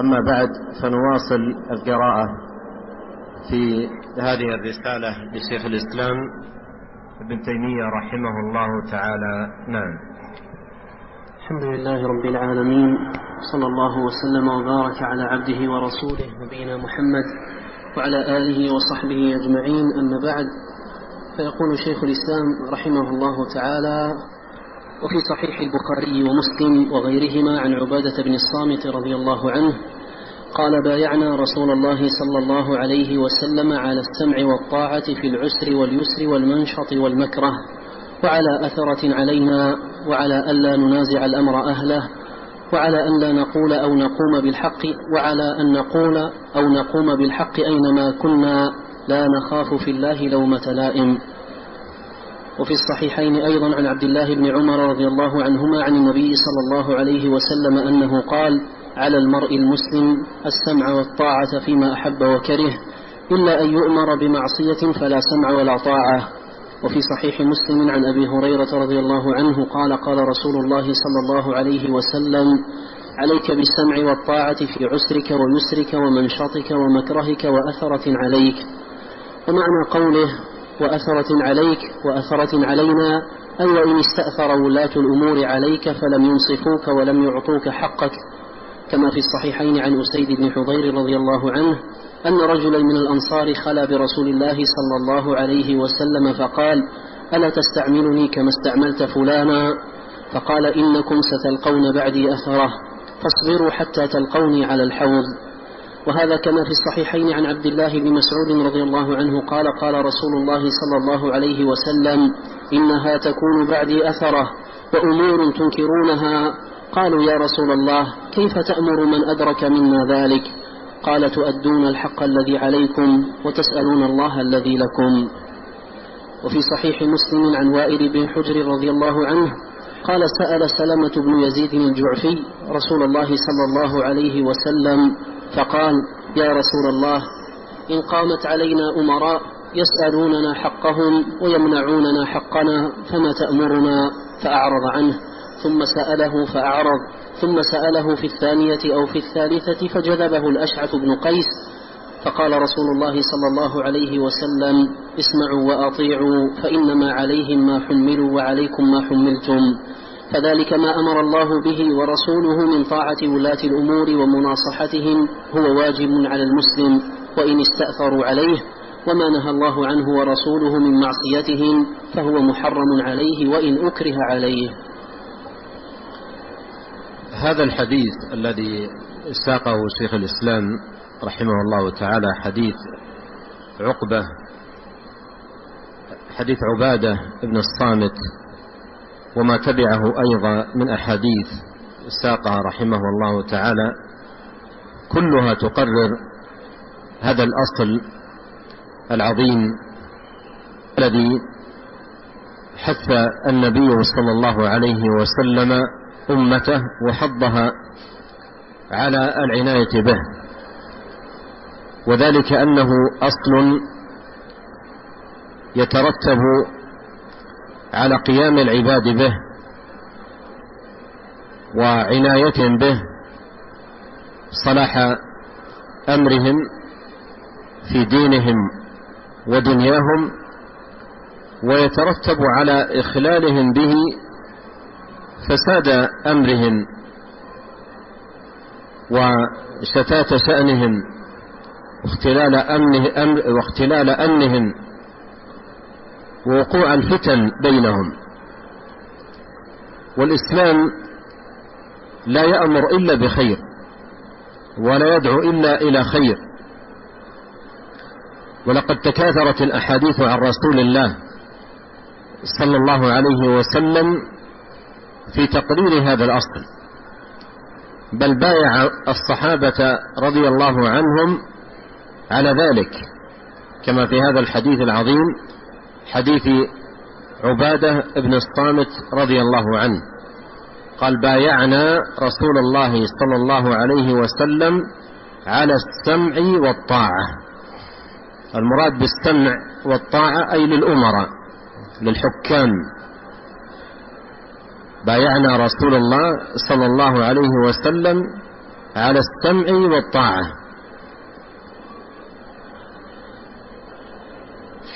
أما بعد فنواصل القراءة في هذه الرسالة لشيخ الإسلام ابن تيمية رحمه الله تعالى. نعم. الحمد لله رب العالمين صلى الله وسلم وبارك على عبده ورسوله نبينا محمد وعلى آله وصحبه أجمعين. أما بعد فيقول شيخ الإسلام رحمه الله تعالى وفي صحيح البخاري ومسلم وغيرهما عن عبادة بن الصامت رضي الله عنه قال بايعنا رسول الله صلى الله عليه وسلم على السمع والطاعة في العسر واليسر والمنشط والمكره وعلى أثرة علينا وعلى ألا ننازع الأمر أهله وعلى أن لا نقول أو نقوم بالحق وعلى أن نقول أو نقوم بالحق أينما كنا لا نخاف في الله لومة لائم. وفي الصحيحين أيضا عن عبد الله بن عمر رضي الله عنهما عن النبي صلى الله عليه وسلم أنه قال على المرء المسلم السمع والطاعة فيما أحب وكره إلا أن يؤمر بمعصية فلا سمع ولا طاعة. وفي صحيح مسلم عن أبي هريرة رضي الله عنه قال قال رسول الله صلى الله عليه وسلم عليك بالسمع والطاعة في عسرك ويسرك ومنشطك ومكرهك وأثرة عليك. ومعنى قوله وأثرة عليك وأثرة علينا. أي وإن استأثر ولاة الأمور عليك فلم ينصفوك ولم يعطوك حقك. كما في الصحيحين عن أسيد بن حضير رضي الله عنه أن رجلا من الأنصار خلا برسول الله صلى الله عليه وسلم فقال ألا تستعملني كما استعملت فلانا؟ فقال إنكم ستلقون بعدي أثره فاصبروا حتى تلقوني على الحوض. وهذا كما في الصحيحين عن عبد الله بن مسعود رضي الله عنه قال قال رسول الله صلى الله عليه وسلم إنها تكون بعدي أثرة وأمور تنكرونها. قالوا يا رسول الله كيف تأمر من أدرك منا ذلك؟ قال تؤدون الحق الذي عليكم وتسألون الله الذي لكم. وفي صحيح مسلم عن وائل بن حجر رضي الله عنه قال سأل سلمة بن يزيد الجعفي رسول الله صلى الله عليه وسلم فقال يا رسول الله إن قامت علينا أمراء يسألوننا حقهم ويمنعوننا حقنا فما تأمرنا؟ فأعرض عنه ثم سأله فأعرض ثم سأله في الثانية أو في الثالثة فجذبه الأشعث بن قيس فقال رسول الله صلى الله عليه وسلم اسمعوا وأطيعوا فإنما عليهم ما حملوا وعليكم ما حملتم. فذلك ما أمر الله به ورسوله من طاعة ولاة الأمور ومناصحتهم هو واجب على المسلم وإن استأثروا عليه وما نهى الله عنه ورسوله من معصيتهم فهو محرم عليه وإن أكره عليه. هذا الحديث الذي ساقه شيخ الإسلام رحمه الله تعالى حديث عقبة حديث عبادة بن الصامت وما تبعه أيضا من أحاديث ساقها رحمه الله تعالى كلها تقرر هذا الأصل العظيم الذي حث النبي صلى الله عليه وسلم أمته وحضها على العناية به. وذلك أنه أصل يترتب على قيام العباد به وعنايتهم به صلاح أمرهم في دينهم ودنياهم ويترتب على إخلالهم به فساد أمرهم وشتات شأنهم واختلال واختلال أمنهم ووقوع الفتن بينهم. والإسلام لا يأمر إلا بخير ولا يدعو إلا إلى خير. ولقد تكاثرت الأحاديث عن رسول الله صلى الله عليه وسلم في تقرير هذا الأصل. بل بايع الصحابة رضي الله عنهم على ذلك كما في هذا الحديث العظيم حديث عبادة بن الصامت رضي الله عنه. قال بايعنا رسول الله صلى الله عليه وسلم على السمع والطاعة. المراد بالسمع والطاعة أي للأمراء للحكام. بايعنا رسول الله صلى الله عليه وسلم على السمع والطاعة.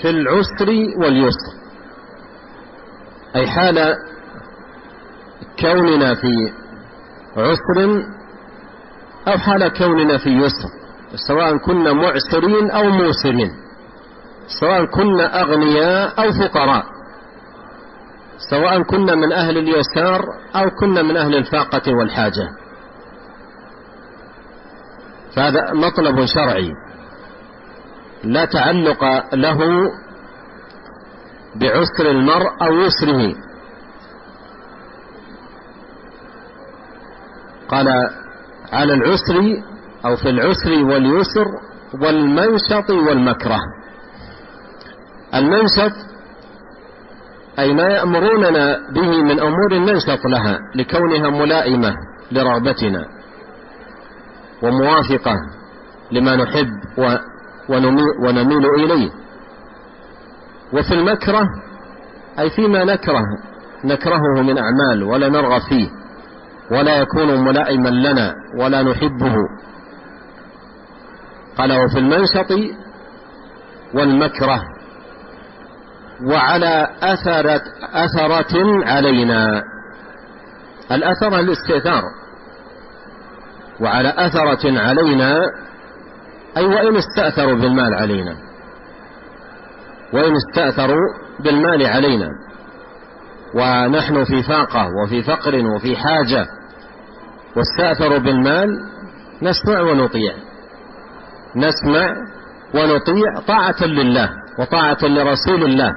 في العسر واليسر. أي حال كوننا في عسر أو حال كوننا في يسر سواء كنا معسرين أو موسرين سواء كنا أغنياء أو فقراء سواء كنا من أهل اليسار أو كنا من أهل الفاقة والحاجة. فهذا مطلب شرعي. لا تعلق له بعسر المرء أو يسره. قال على العسر أو في العسر واليسر والمنشط والمكره. المنشط أي ما يأمروننا به من أمور ننشط لها لكونها ملائمة لرغبتنا وموافقة لما نحب ونميل إليه. وفي المكره أي فيما نكره نكرهه من أعمال ولا نرغب فيه ولا يكون ملائما لنا ولا نحبه. قال وفي المنشط والمكره وعلى أثرة, أثرة علينا. الأثر الاستئثار وعلى أثرة علينا أي وإن استأثروا بالمال علينا. وإن استأثروا بالمال علينا. ونحن في فاقة وفي فقر وفي حاجة. واستأثروا بالمال نسمع ونطيع. نسمع ونطيع طاعة لله وطاعة لرسول الله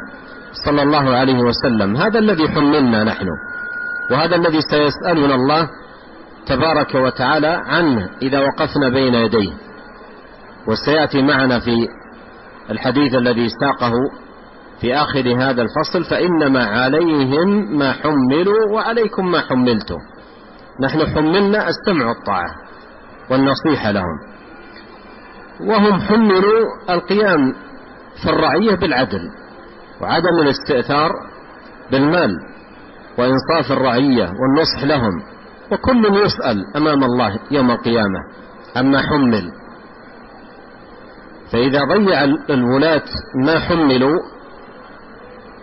صلى الله عليه وسلم. هذا الذي حملنا نحن. وهذا الذي سيسألنا الله تبارك وتعالى عنه إذا وقفنا بين يديه. وسيأتي معنا في الحديث الذي ساقه في آخر هذا الفصل فإنما عليهم ما حملوا وعليكم ما حملتم. نحن حملنا السمع والطاعة والنصيحة لهم. وهم حملوا القيام في الرعية بالعدل وعدم الاستئثار بالمال وإنصاف الرعية والنصح لهم. وكل يسأل أمام الله يوم القيامة أما حمل فإذا ضيع الولاة ما حملوا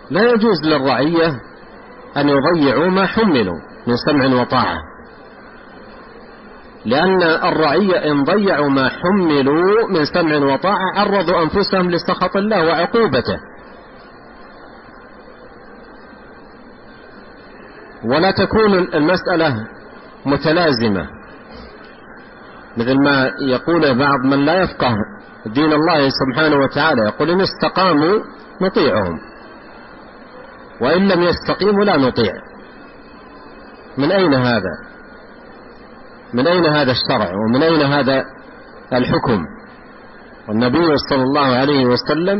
لا يجوز للرعية أن يضيعوا ما حملوا من سمع وطاعة. لأن الرعية إن ضيعوا ما حملوا من سمع وطاعة عرضوا أنفسهم لسخط الله وعقوبته. ولا تكون المسألة متلازمة مثل ما يقول بعض من لا يفقه دين الله سبحانه وتعالى يقول إن استقاموا نطيعهم وإن لم يستقيموا لا نطيع من أين هذا؟ من أين هذا الشرع ومن أين هذا الحكم؟ والنبي صلى الله عليه وسلم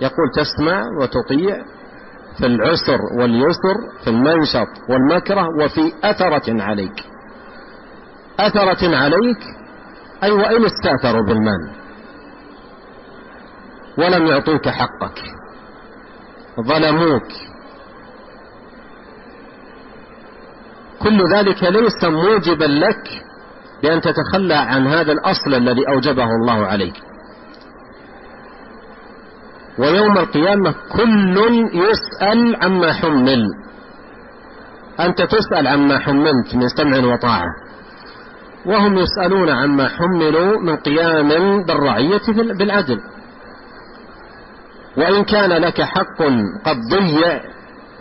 يقول تسمع وتطيع في العسر واليسر في المنشط والمكره وفي أثرة عليك. أثرة عليك أي وإن استأثروا بالمال ولم يعطوك حقك. ظلموك. كل ذلك ليس موجبا لك بأن تتخلى عن هذا الأصل الذي أوجبه الله عليك. ويوم القيامة كل يسأل عما حمل. أنت تسأل عما حملت من سمع وطاعة. وهم يسألون عما حملوا من قيام بالرعية بالعدل. وإن كان لك حق قد ضيع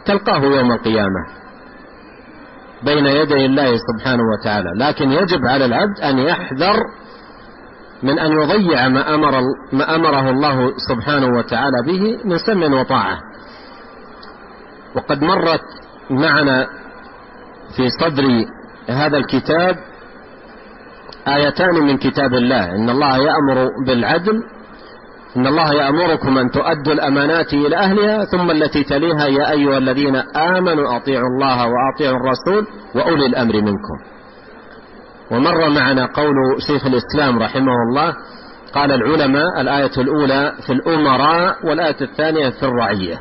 تلقاه يوم القيامة بين يدي الله سبحانه وتعالى لكن يجب على العبد أن يحذر من أن يضيع ما, أمر ما أمره الله سبحانه وتعالى به من سمع وطاعة. وقد مرت معنا في صدر هذا الكتاب آيتان من كتاب الله إن الله يأمر بالعدل إن الله يأمركم أن تؤدوا الأمانات إلى أهلها ثم التي تليها يا أيها الذين آمنوا أطيعوا الله وأطيعوا الرسول وأولي الأمر منكم. ومر معنا قول شيخ الإسلام رحمه الله قال العلماء الآية الأولى في الأمراء والآية الثانية في الرعية.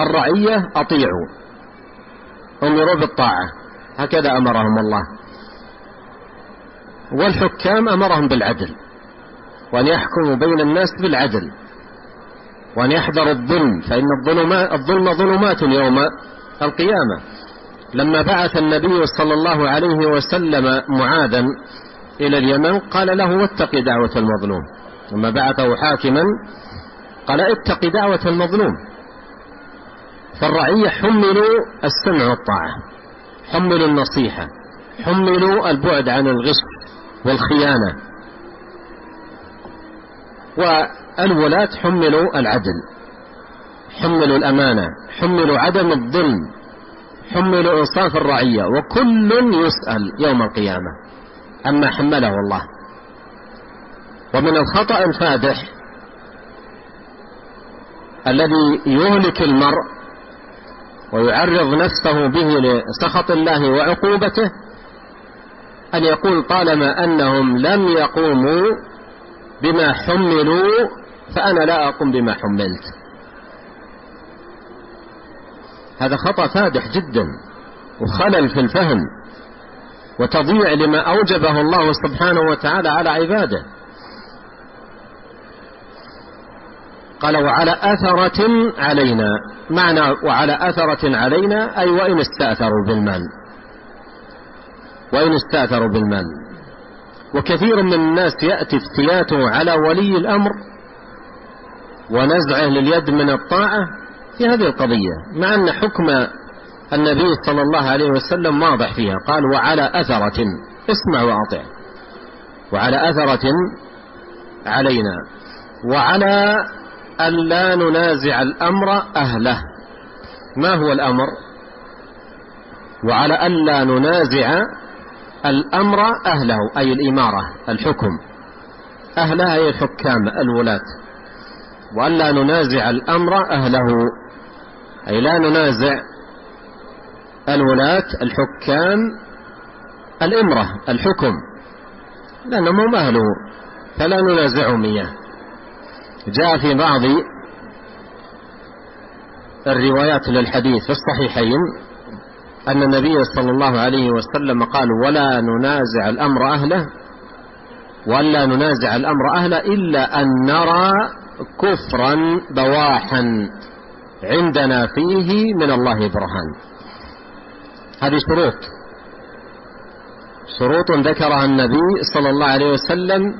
الرعية أطيعوا أمروا بالطاعة. هكذا أمرهم الله. والحكام أمرهم بالعدل. وأن يحكموا بين الناس بالعدل وأن يحذروا الظلم فإن الظلم ظلمات يوم القيامة. لما بعث النبي صلى الله عليه وسلم معاذا إلى اليمن قال له واتق دعوة المظلوم. ثم بعثه حاكما قال اتق دعوة المظلوم. فالرعية حملوا السمع والطاعة حملوا النصيحة حملوا البعد عن الغش والخيانة. والولاة حملوا العدل حملوا الأمانة حملوا عدم الظلم حملوا إنصاف الرعية وكل يسأل يوم القيامة عما حمله الله. ومن الخطأ الفادح الذي يهلك المرء ويعرض نفسه به لسخط الله وعقوبته أن يقول طالما أنهم لم يقوموا بما حملوا فأنا لا أقوم بما حملت. هذا خطأ فادح جدا وخلل في الفهم وتضيع لما أوجبه الله سبحانه وتعالى على عباده. قال وعلى أثرة علينا. معنى وعلى أثرة علينا أي وإن استأثروا بالمال. وإن استأثروا بالمال. وكثير من الناس يأتي افتياته على ولي الأمر ونزعه لليد من الطاعة في هذه القضية مع أن حكم النبي صلى الله عليه وسلم واضح فيها قال وعلى أثرة اسمع وأطع وعلى أثرة علينا وعلى ألا ننازع الأمر أهله ما هو الأمر؟ وعلى ألا ننازع الأمر أهله أي الإمارة الحكم. أهلها أي الحكام الولاة. وألا ننازع الأمر أهله أي لا ننازع الولاة الحكام الإمرة الحكم. لأنهم هم أهله فلا ننازعهم إياه جاء في بعض الروايات للحديث في الصحيحين أن النبي صلى الله عليه وسلم قال ولا ننازع الأمر أهله ولا ننازع الأمر أهله إلا أن نرى كفرا بواحا عندنا فيه من الله برهان. هذه شروط. شروط ذكرها النبي صلى الله عليه وسلم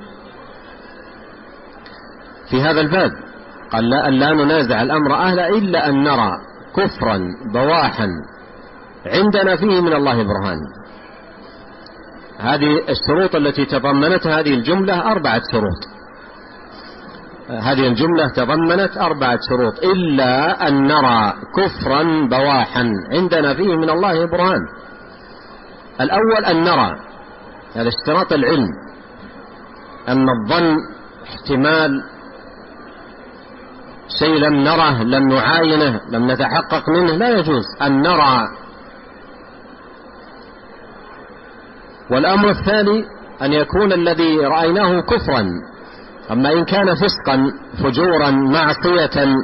في هذا الباب. قال لا, لا ننازع الأمر أهله إلا أن نرى كفرا بواحا عندنا فيه من الله برهان. هذه الشروط التي تضمنتها هذه الجملة أربعة شروط. هذه الجملة تضمنت أربعة شروط إلا أن نرى كفرا بواحا. عندنا فيه من الله برهان. الأول أن نرى هذا اشتراط العلم أن الظن احتمال شيء لم نره لم نعاينه لم نتحقق منه لا يجوز. أن نرى والأمر الثاني أن يكون الذي رأيناه كفرا أما إن كان فسقا فجورا معصية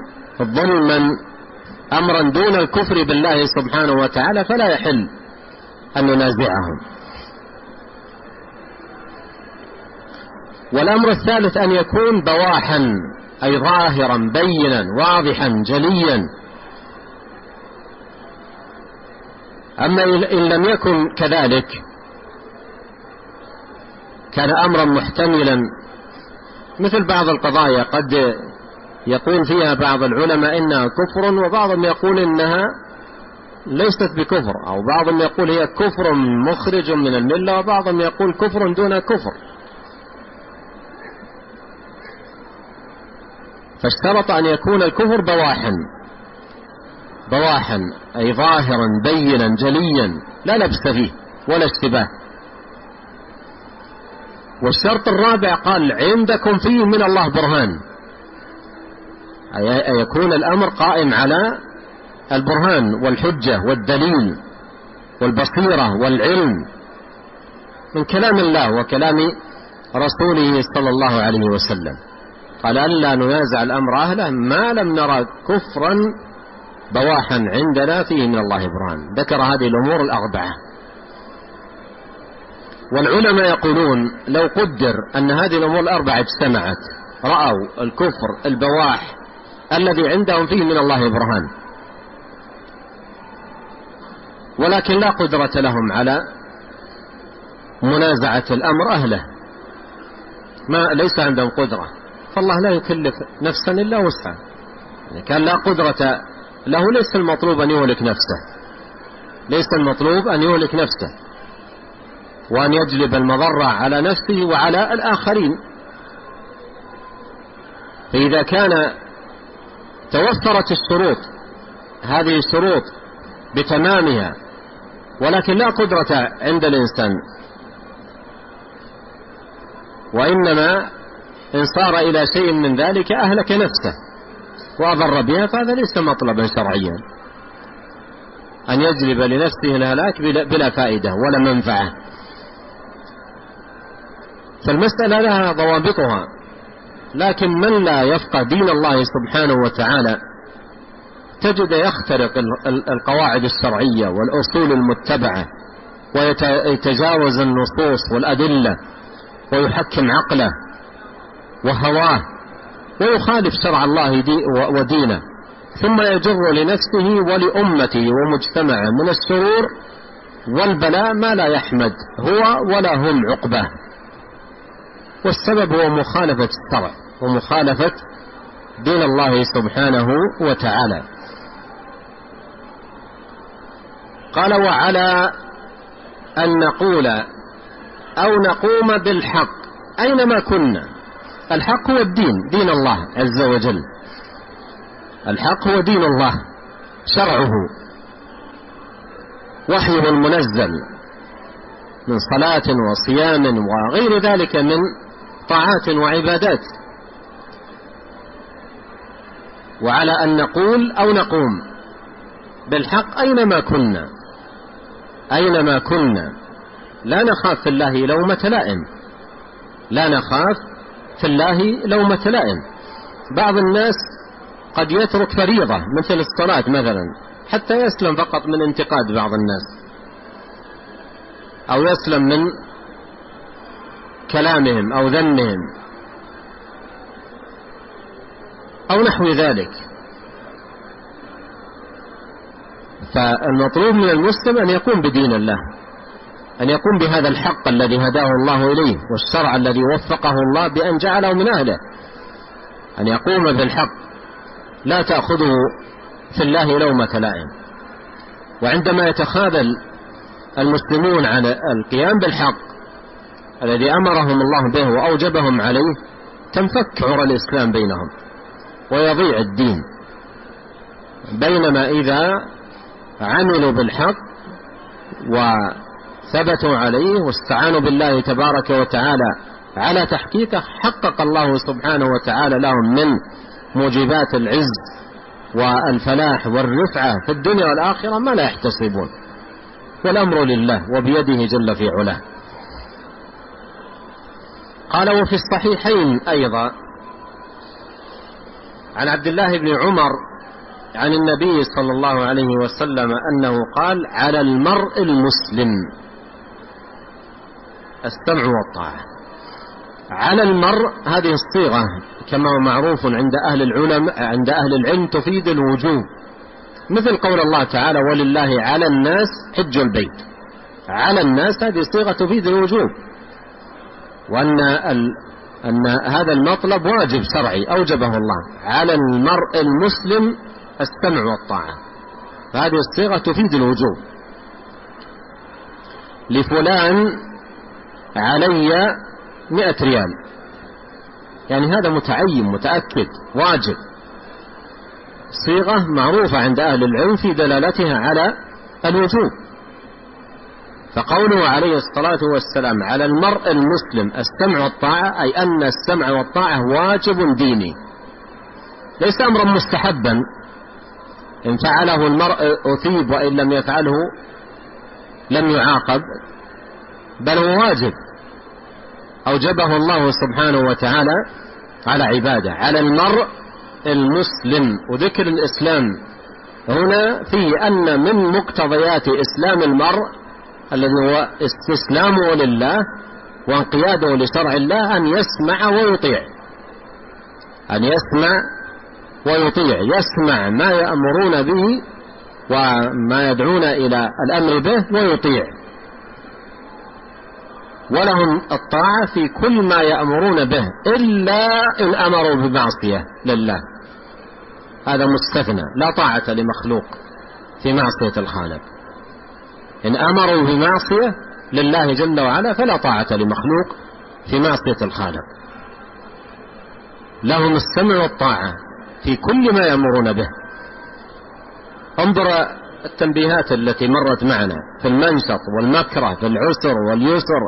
ظلما أمرا دون الكفر بالله سبحانه وتعالى فلا يحل أن ننازعهم والأمر الثالث أن يكون بواحا أي ظاهرا بينا واضحا جليا. أما إن لم يكن كذلك كان أمرا محتملا. مثل بعض القضايا قد يقول فيها بعض العلماء إنها كفر وبعضهم يقول إنها ليست بكفر أو بعضهم يقول هي كفر مخرج من الملة وبعضهم يقول كفر دون كفر. فاشترط أن يكون الكفر بواحا. بواحا أي ظاهرا بينا جليا لا لبس فيه ولا اشتباه. والشرط الرابع قال عندكم فيه من الله برهان. يكون الأمر قائم على البرهان والحجة والدليل والبصيرة والعلم من كلام الله وكلام رسوله صلى الله عليه وسلم. قال ألا ننازع الأمر أهله ما لم نرى كفرا بواحا عندنا فيه من الله برهان. ذكر هذه الأمور الأربعة. والعلماء يقولون لو قدر أن هذه الأمور الأربعة اجتمعت رأوا الكفر البواح الذي عندهم فيه من الله برهان. ولكن لا قدرة لهم على منازعة الأمر أهله. ما ليس عندهم قدرة. فالله لا يكلف نفسا إلا وسعها يعني كان لا قدرة له ليس المطلوب أن يهلك نفسه. ليس المطلوب أن يهلك نفسه. وأن يجلب المضرة على نفسه وعلى الآخرين. فإذا كان توفرت الشروط هذه الشروط بتمامها ولكن لا قدرة عند الإنسان. وإنما إن صار إلى شيء من ذلك أهلك نفسه وأضر بها فهذا ليس مطلبا شرعيا. أن يجلب لنفسه الهلاك بلا فائدة ولا منفعة. فالمسألة لها ضوابطها. لكن من لا يفقه دين الله سبحانه وتعالى تجد يخترق القواعد الشرعية والأصول المتبعة ويتجاوز النصوص والأدلة ويحكم عقله وهواه ويخالف شرع الله ودينه. ثم يجر لنفسه ولأمته ومجتمعه من السرور والبلاء ما لا يحمد هو ولا هم عقبة. والسبب هو مخالفة الشرع ومخالفة دين الله سبحانه وتعالى. قال وعلى أن نقول أو نقوم بالحق أينما كنا. الحق هو الدين دين الله عز وجل. الحق هو دين الله شرعه. وحيه المنزل من صلاة وصيام وغير ذلك من طاعات وعبادات. وعلى أن نقول أو نقوم. بالحق أينما كنا. أينما كنا. لا نخاف في الله لومة لائم. لا نخاف في الله لومة لائم. بعض الناس قد يترك فريضة مثل الصلاة مثلا حتى يسلم فقط من انتقاد بعض الناس. أو يسلم من كلامهم أو ذمهم أو نحو ذلك. فالمطلوب من المسلم أن يقوم بدين الله أن يقوم بهذا الحق الذي هداه الله إليه والشرع الذي وفقه الله بأن جعله من أهله. أن يقوم بالحق لا تأخذه في الله لومة لائم وعندما يتخاذل المسلمون عن القيام بالحق الذي أمرهم الله به وأوجبهم عليه تنفك عرى الإسلام بينهم ويضيع الدين. بينما إذا عملوا بالحق وثبتوا عليه واستعانوا بالله تبارك وتعالى على تحقيقه حقق الله سبحانه وتعالى لهم من موجبات العز والفلاح والرفعة في الدنيا والآخرة ما لا يحتسبون. والأمر لله وبيده جل في علاه. قال وفي الصحيحين أيضا عن عبد الله بن عمر عن النبي صلى الله عليه وسلم أنه قال على المرء المسلم السمع والطاعة. على المرء هذه الصيغة كما هو معروف عند أهل العلم عند أهل العلم تفيد الوجوب. مثل قول الله تعالى ولله على الناس حج البيت على الناس هذه صيغة تفيد الوجوب. وأن أن هذا المطلب واجب شرعي أوجبه الله. على المرء المسلم السمع والطاعة. فهذه الصيغة تفيد الوجوب. لفلان علي مئة ريال. يعني هذا متعين متأكد واجب. صيغة معروفة عند أهل العلم في دلالتها على الوجوب. فقوله عليه الصلاة والسلام على المرء المسلم السمع والطاعة أي أن السمع والطاعة واجب ديني. ليس أمرا مستحبا. إن فعله المرء أثيب وإن لم يفعله لم يعاقب بل هو واجب. أوجبه الله سبحانه وتعالى على عباده. على المرء المسلم. وذكر الإسلام هنا فيه أن من مقتضيات إسلام المرء الذي هو استسلامه لله وانقياده لشرع الله أن يسمع ويطيع. أن يسمع ويطيع. يسمع ما يأمرون به وما يدعون إلى الأمر به ويطيع. ولهم الطاعة في كل ما يأمرون به إلا إن أمروا بمعصية لله. هذا مستثنى لا طاعة لمخلوق في معصية الخالق. إن أمروا بمعصية لله جل وعلا فلا طاعة لمخلوق في معصية الخالق. لهم السمع والطاعة في كل ما يأمرون به. انظر التنبيهات التي مرت معنا في المنشط والمكره في العسر واليسر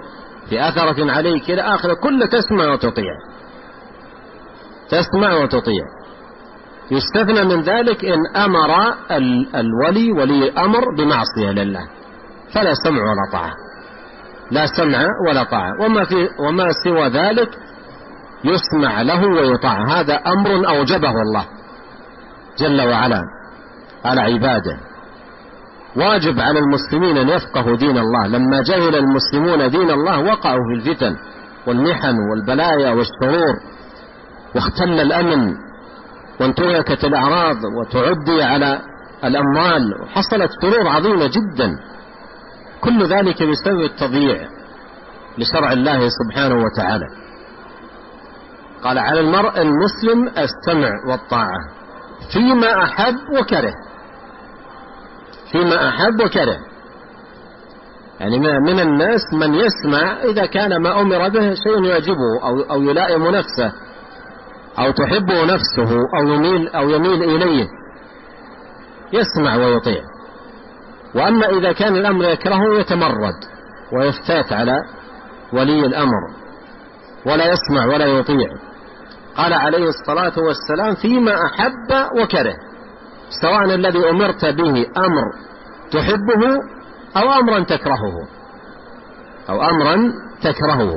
في أثرة عليك إلى آخره كل تسمع وتطيع. تسمع وتطيع. يستثنى من ذلك إن أمر الولي ولي الأمر بمعصية لله. فلا سمع ولا طاعة. لا سمع ولا طاعة. وما, في وما سوى ذلك يسمع له ويطاع. هذا أمر أوجبه الله جل وعلا على عباده. واجب على المسلمين أن يفقهوا دين الله. لما جهل المسلمون دين الله وقعوا في الفتن والمحن والبلايا والشرور واختل الأمن وانتهكت الأعراض وتعدي على الأموال. وحصلت شرور عظيمة جدا. كل ذلك بسبب التضييع لشرع الله سبحانه وتعالى. قال على المرء المسلم السمع والطاعة فيما أحب وكره. فيما أحب وكره. يعني من الناس من يسمع إذا كان ما أمر به شيء يعجبه أو, أو يلائم نفسه أو تحبه نفسه أو يميل, أو يميل إليه يسمع ويطيع. وأما إذا كان الأمر يكرهه يتمرد ويفتات على ولي الأمر ولا يسمع ولا يطيع. قال عليه الصلاة والسلام فيما أحب وكره سواء الذي أمرت به أمر تحبه أو أمرا تكرهه أو أمرا تكرهه.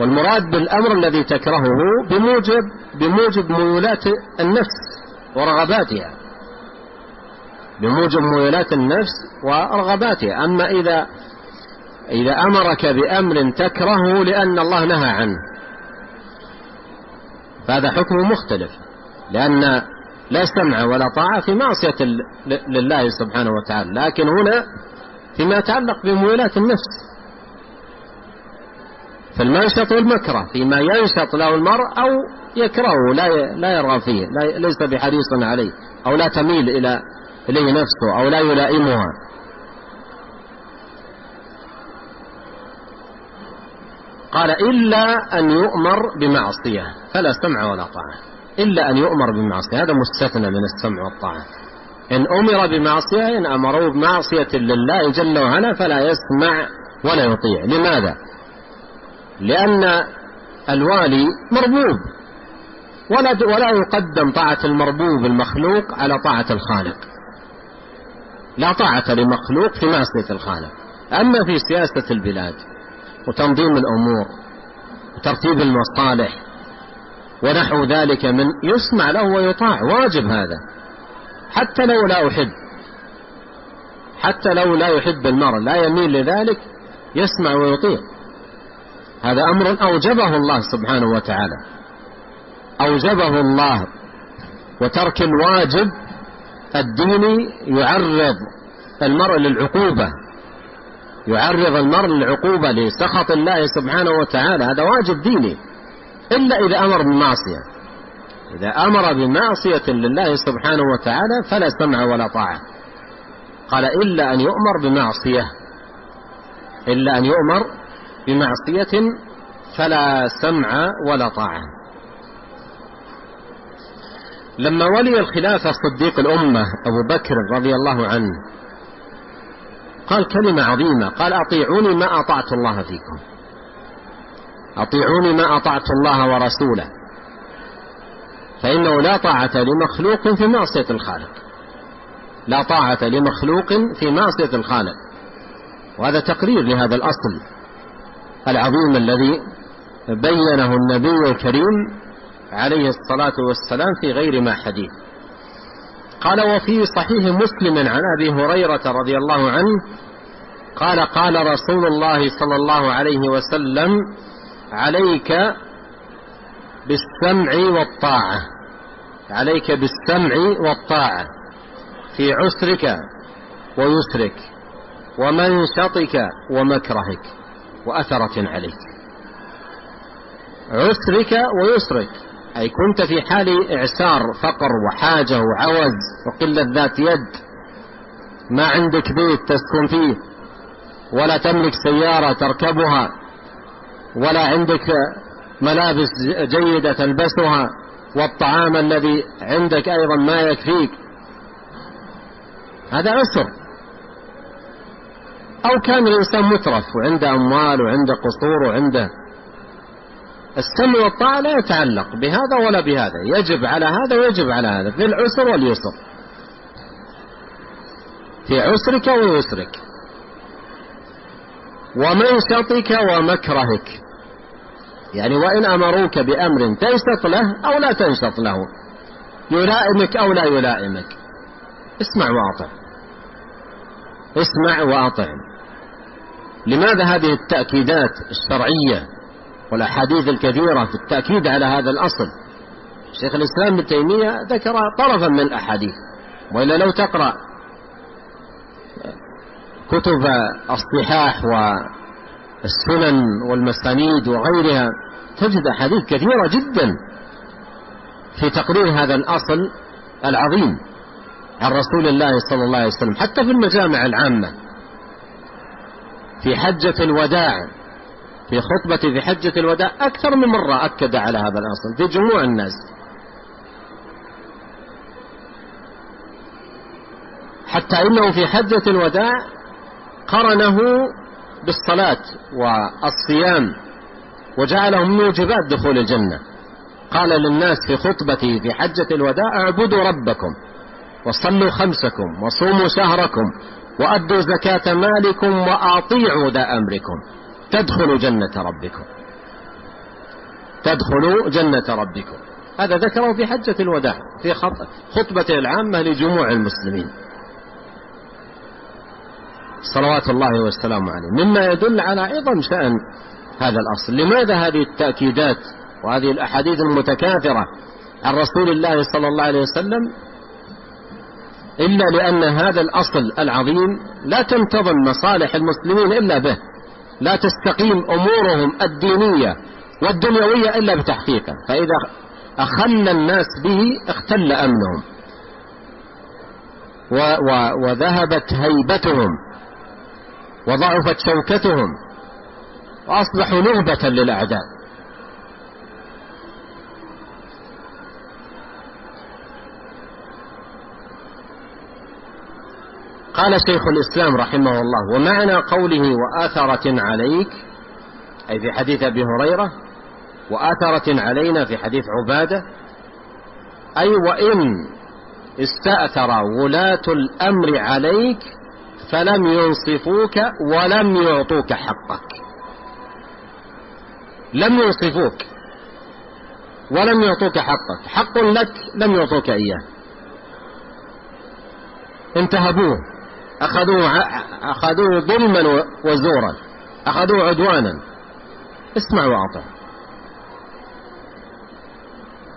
والمراد بالأمر الذي تكرهه بموجب بموجب ميولات النفس ورغباتها. بموجب ميولات النفس ورغباتها أما إذا إذا أمرك بأمر تكرهه لأن الله نهى عنه. فهذا حكمه مختلف. لأن لا سمع ولا طاعة في معصية لله سبحانه وتعالى. لكن هنا فيما يتعلق بمويلات النفس. فالمنشط والمكره فيما ينشط له المرء أو يكرهه لا لا يرغب فيه لا ليس بحريص عليه أو لا تميل إلى إليه نفسه أو لا يلائمها. قال إلا أن يؤمر بمعصية فلا سمع ولا طاعة. إلا أن يؤمر بمعصية هذا مستثنى من السمع والطاعة. إن أمر بمعصية إن أمروا بمعصية لله جل وعلا فلا يسمع ولا يطيع. لماذا؟ لأن الوالي مربوب. ولا ولا يقدم طاعة المربوب المخلوق على طاعة الخالق. لا طاعة لمخلوق في معصية الخالق أما في سياسة البلاد وتنظيم الأمور وترتيب المصالح ونحو ذلك من يسمع له ويطاع واجب هذا. حتى لو لا أحب حتى لو لا يحب المرء لا يميل لذلك يسمع ويطيع. هذا أمر أوجبه الله سبحانه وتعالى. أوجبه الله وترك الواجب الديني يعرض المرء للعقوبة. يعرض المرء للعقوبة لسخط الله سبحانه وتعالى. هذا واجب ديني. إلا إذا أمر بمعصية. إذا أمر بمعصية لله سبحانه وتعالى فلا سمع ولا طاعة. قال إلا أن يؤمر بمعصية. إلا أن يؤمر بمعصية فلا سمع ولا طاعة. لما ولي الخلافة صديق الأمة أبو بكر رضي الله عنه قال كلمة عظيمة قال أطيعوني ما أطعت الله فيكم. أطيعوني ما أطعت الله ورسوله. فإنه لا طاعة لمخلوق في معصية الخالق. لا طاعة لمخلوق في معصية الخالق. وهذا تقرير لهذا الأصل العظيم الذي بينه النبي الكريم عليه الصلاة والسلام في غير ما حديث. قال وفي صحيح مسلم عن أبي هريرة رضي الله عنه قال قال رسول الله صلى الله عليه وسلم عليك بالسمع والطاعة عليك بالسمع والطاعة في عسرك ويسرك ومنشطك ومكرهك وأثرة عليك عسرك ويسرك. أي كنت في حال إعسار فقر وحاجة وعوز وقلة ذات يد ما عندك بيت تسكن فيه ولا تملك سيارة تركبها ولا عندك ملابس جيدة تلبسها والطعام الذي عندك أيضا ما يكفيك. هذا عسر. أو كان الإنسان مترف وعنده أموال وعنده قصور وعنده السمع والطاعة لا يتعلق بهذا ولا بهذا. يجب على هذا ويجب على هذا. في العسر واليسر. في عسرك ويسرك. ومنشطك ومكرهك. يعني وإن أمروك بأمر تنشط له أو لا تنشط له. يلائمك أو لا يلائمك. اسمع وأطع. اسمع وأطع. لماذا هذه التأكيدات الشرعية والأحاديث الكثيرة في التأكيد على هذا الأصل. شيخ الإسلام ابن تيمية ذكر طرفا من الأحاديث وإلا لو تقرأ كتب الصحاح والسنن والمسانيد وغيرها تجد أحاديث كثيرة جدا في تقرير هذا الأصل العظيم عن رسول الله صلى الله عليه وسلم حتى في المجامع العامة. في حجة الوداع في خطبة في حجة الوداع أكثر من مرة أكد على هذا الأصل في جموع الناس. حتى إنه في حجة الوداع قرنه بالصلاة والصيام وجعله من موجبات دخول الجنة. قال للناس في خطبته في حجة الوداع اعبدوا ربكم وصلوا خمسكم وصوموا شهركم وأدوا زكاة مالكم وأطيعوا ذا أمركم. تدخلوا جنة ربكم. تدخلوا جنة ربكم. هذا ذكره في حجة الوداع في خطبة العامة لجموع المسلمين. صلوات الله والسلام عليه. مما يدل على عظم شأن هذا الأصل. لماذا هذه التأكيدات وهذه الأحاديث المتكاثرة عن رسول الله صلى الله عليه وسلم؟ إلا لأن هذا الأصل العظيم لا تنتظم مصالح المسلمين إلا به. لا تستقيم أمورهم الدينية والدنيوية إلا بتحقيقه فإذا أخل الناس به اختل أمنهم. و و وذهبت هيبتهم. وضعفت شوكتهم. وأصبحوا نهبة للأعداء. قال شيخ الإسلام رحمه الله ومعنى قوله وآثرة عليك أي في حديث أبي هريرة وآثرة علينا في حديث عبادة أي وإن استأثر ولاة الأمر عليك فلم ينصفوك ولم يعطوك حقك. لم ينصفوك ولم يعطوك حقك حق لك لم يعطوك إياه. انتهبوه. أخذوه أخذوه ظلما وزورا. أخذوه عدوانا. اسمع وأطع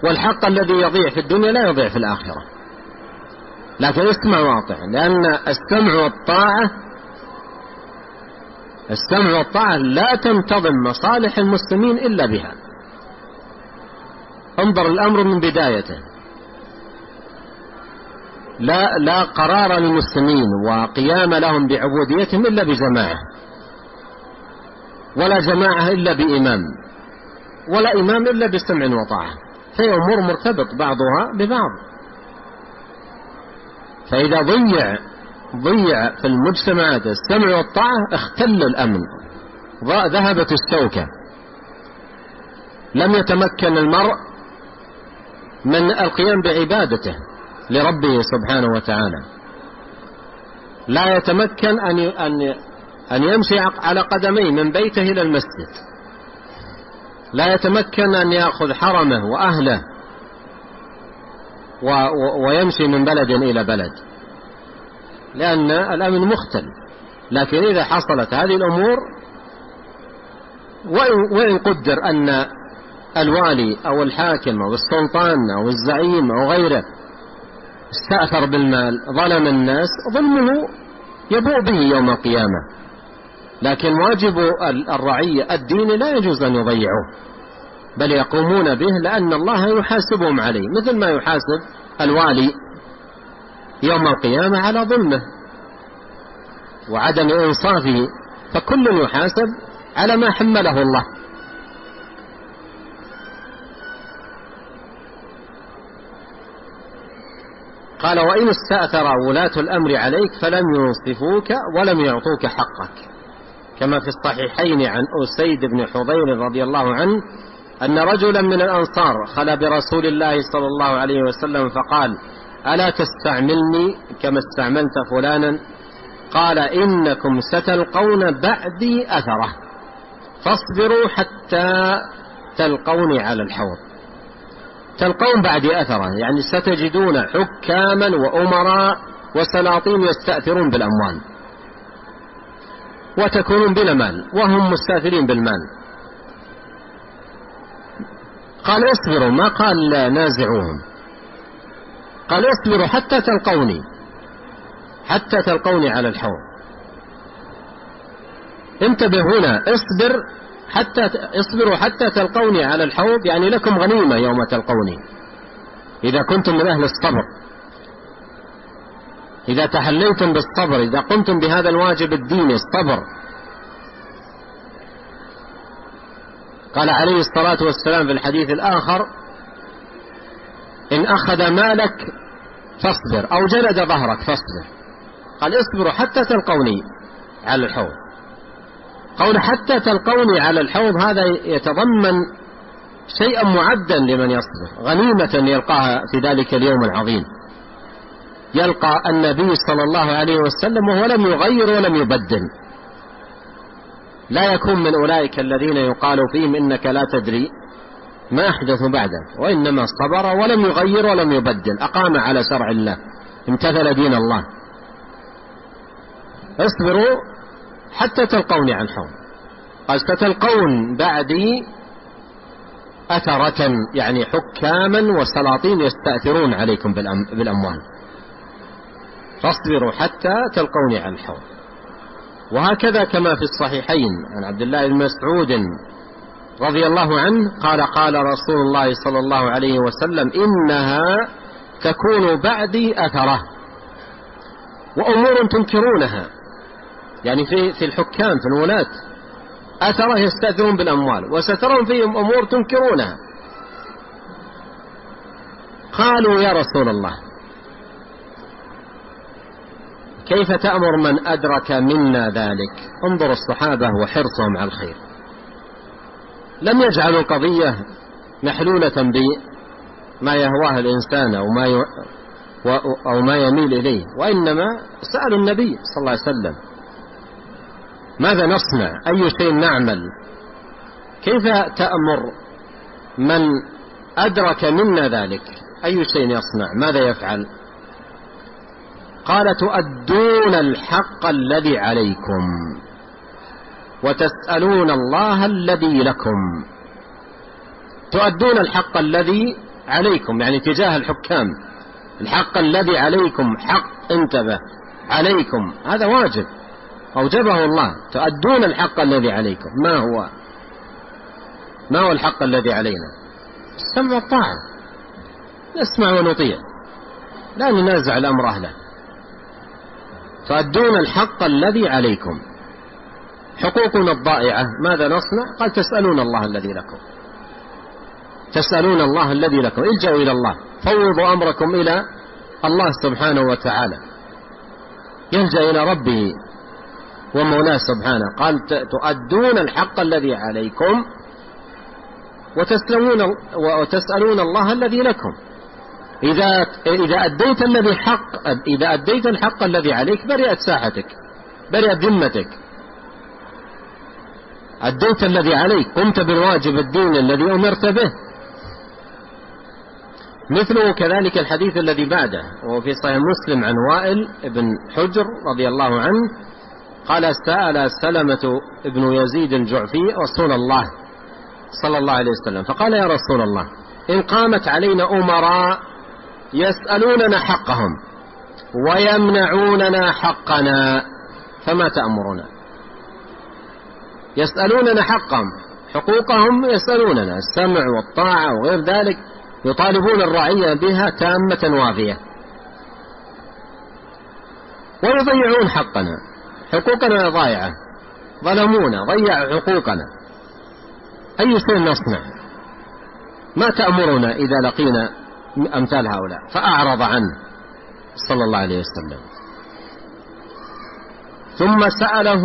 والحق الذي يضيع في الدنيا لا يضيع في الآخرة. لكن اسمع واطع لأن السمع والطاعة السمع والطاعة لا تنتظم مصالح المسلمين إلا بها. انظر الأمر من بدايته. لا لا قرار للمسلمين وقيام لهم بعبوديتهم إلا بجماعة. ولا جماعة إلا بإمام. ولا إمام إلا بسمع وطاعة. فهي أمور مرتبط بعضها ببعض. فإذا ضيع ضيع في المجتمعات السمع والطاعة اختل الأمن. ذهبت الشوكة. لم يتمكن المرء من القيام بعبادته. لربه سبحانه وتعالى. لا يتمكن أن أن أن يمشي على قدميه من بيته إلى المسجد. لا يتمكن أن يأخذ حرمه وأهله ويمشي من بلد إلى بلد. لأن الأمن مختل. لكن إذا حصلت هذه الأمور وإن قدر أن الوالي أو الحاكم أو السلطان أو الزعيم أو غيره استأثر بالمال ظلم الناس ظلمه يبوء به يوم القيامة. لكن واجب الرعية الديني لا يجوز أن يضيعوه بل يقومون به لأن الله يحاسبهم عليه مثل ما يحاسب الوالي يوم القيامة على ظلمه وعدم إنصافه. فكل يحاسب على ما حمله الله. قال وإن استأثر ولاة الأمر عليك فلم ينصفوك ولم يعطوك حقك. كما في الصحيحين عن أسيد بن حضير رضي الله عنه أن رجلا من الأنصار خلا برسول الله صلى الله عليه وسلم فقال ألا تستعملني كما استعملت فلانا؟ قال إنكم ستلقون بعدي أثره فاصبروا حتى تلقوني على الحوض. تلقون بعدي أثره يعني ستجدون حكاما وأمراء وسلاطين يستأثرون بالأموال. وتكونون بلا مال وهم مستأثرين بالمال. قال اصبروا ما قال نازعوهم. قال اصبروا حتى تلقوني حتى تلقوني على الحوض. انتبه هنا اصبر حتى اصبروا حتى تلقوني على الحوض يعني لكم غنيمة يوم تلقوني. إذا كنتم من أهل الصبر. إذا تحليتم بالصبر إذا قمتم بهذا الواجب الديني الصبر. قال عليه الصلاة والسلام في الحديث الآخر إن أخذ مالك فاصبر أو جلد ظهرك فاصبر. قال اصبروا حتى تلقوني على الحوض. قول حتى تلقوني على الحوض هذا يتضمن شيئا معدا لمن يصبر غنيمة يلقاها في ذلك اليوم العظيم. يلقى النبي صلى الله عليه وسلم وهو لم يغير ولم يبدل. لا يكون من أولئك الذين يقال فيهم إنك لا تدري ما أحدث بعدك وإنما صبر ولم يغير ولم يبدل أقام على شرع الله امتثل دين الله. اصبروا حتى تلقوني عن حول قال ستلقون بعدي أثرة يعني حكاما وسلاطين يستأثرون عليكم بالأموال. فاصبروا حتى تلقوني عن حول وهكذا كما في الصحيحين عن عبد الله بن مسعود رضي الله عنه قال قال رسول الله صلى الله عليه وسلم إنها تكون بعدي أثرة. وأمور تنكرونها. يعني في في الحكام في الولاة أثرة يستأثرون بالأموال وسترون فيهم أمور تنكرونها. قالوا يا رسول الله كيف تأمر من أدرك منا ذلك؟ انظر الصحابة وحرصهم على الخير. لم يجعلوا القضية محلولة بما يهواه الإنسان أو ما ي... أو ما يميل إليه وإنما سألوا النبي صلى الله عليه وسلم. ماذا نصنع؟ أي شيء نعمل؟ كيف تأمر من أدرك منا ذلك؟ أي شيء يصنع؟ ماذا يفعل؟ قال تؤدون الحق الذي عليكم وتسألون الله الذي لكم. تؤدون الحق الذي عليكم يعني تجاه الحكام. الحق الذي عليكم حق انتبه عليكم. هذا واجب. أوجبه الله. تؤدون الحق الذي عليكم. ما هو؟ ما هو الحق الذي علينا؟ السمع والطاعة نسمع ونطيع. لا ننازع الأمر أهله. تؤدون الحق الذي عليكم. حقوقنا الضائعة. ماذا نصنع؟ قال تسألون الله الذي لكم. تسألون الله الذي لكم. الجأوا إلى الله. فوضوا أمركم إلى الله سبحانه وتعالى. يلجأ إلى ربه. ومولاه سبحانه. قال تؤدون الحق الذي عليكم وتسلمون وتسألون الله الذي لكم. إذا إذا أديت الذي حق إذا أديت الحق الذي عليك برئت ساحتك برئت ذمتك. أديت الذي عليك قمت بالواجب الديني الذي أمرت به. مثله كذلك الحديث الذي بعده وهو في صحيح مسلم عن وائل بن حجر رضي الله عنه قال سأل سلمة بن يزيد الجعفي رسول الله صلى الله عليه وسلم فقال يا رسول الله إن قامت علينا أمراء يسألوننا حقهم ويمنعوننا حقنا فما تأمرنا؟ يسألوننا حقهم حقوقهم يسألوننا السمع والطاعة وغير ذلك يطالبون الرعية بها تامة وافية ويضيعون حقنا. حقوقنا ضايعة ظلمونا ضيعوا حقوقنا. أي شيء نصنع؟ ما تأمرنا إذا لقينا أمثال هؤلاء؟ فأعرض عنه صلى الله عليه وسلم. ثم سأله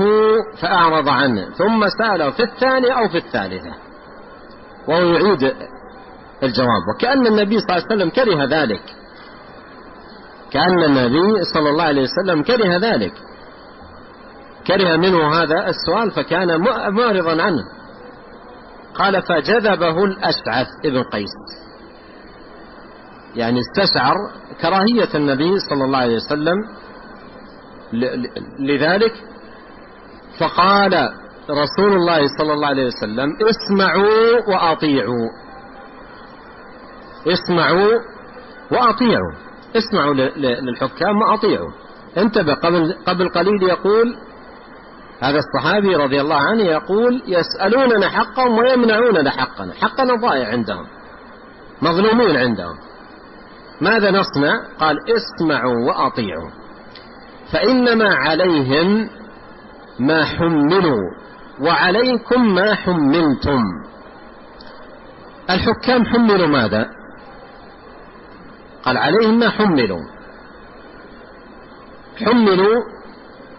فأعرض عنه. ثم سأله في الثانية أو في الثالثة. وهو يعيد الجواب. وكأن النبي صلى الله عليه وسلم كره ذلك. كأن النبي صلى الله عليه وسلم كره ذلك. كره منه هذا السؤال فكان معرضا عنه. قال فجذبه الأشعث ابن قيس. يعني استشعر كراهية النبي صلى الله عليه وسلم لذلك فقال رسول الله صلى الله عليه وسلم اسمعوا وأطيعوا. اسمعوا وأطيعوا. اسمعوا للحكام وأطيعوا. انتبه قبل, قبل قليل يقول هذا الصحابي رضي الله عنه يقول يسألوننا حقهم ويمنعوننا حقنا. حقنا ضائع عندهم مظلومين عندهم. ماذا نصنع؟ قال اسمعوا وأطيعوا. فإنما عليهم ما حملوا وعليكم ما حملتم. الحكام حملوا ماذا؟ قال عليهم ما حملوا. حملوا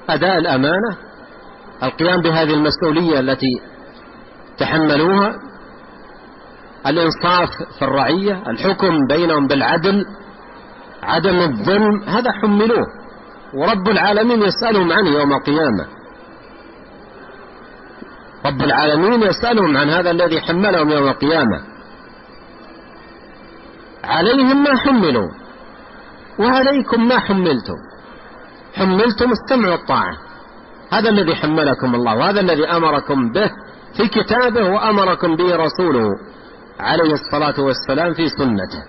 أداء الأمانة القيام بهذه المسؤولية التي تحملوها الإنصاف في الرعية الحكم بينهم بالعدل عدم الظلم هذا حملوه. ورب العالمين يسألهم عنه يوم القيامة. رب العالمين يسألهم عن هذا الذي حملهم يوم القيامة. عليهم ما حملوا وعليكم ما حملتم. حملتم السمع والطاعة هذا الذي حملكم الله وهذا الذي أمركم به في كتابه وأمركم به رسوله عليه الصلاة والسلام في سنته.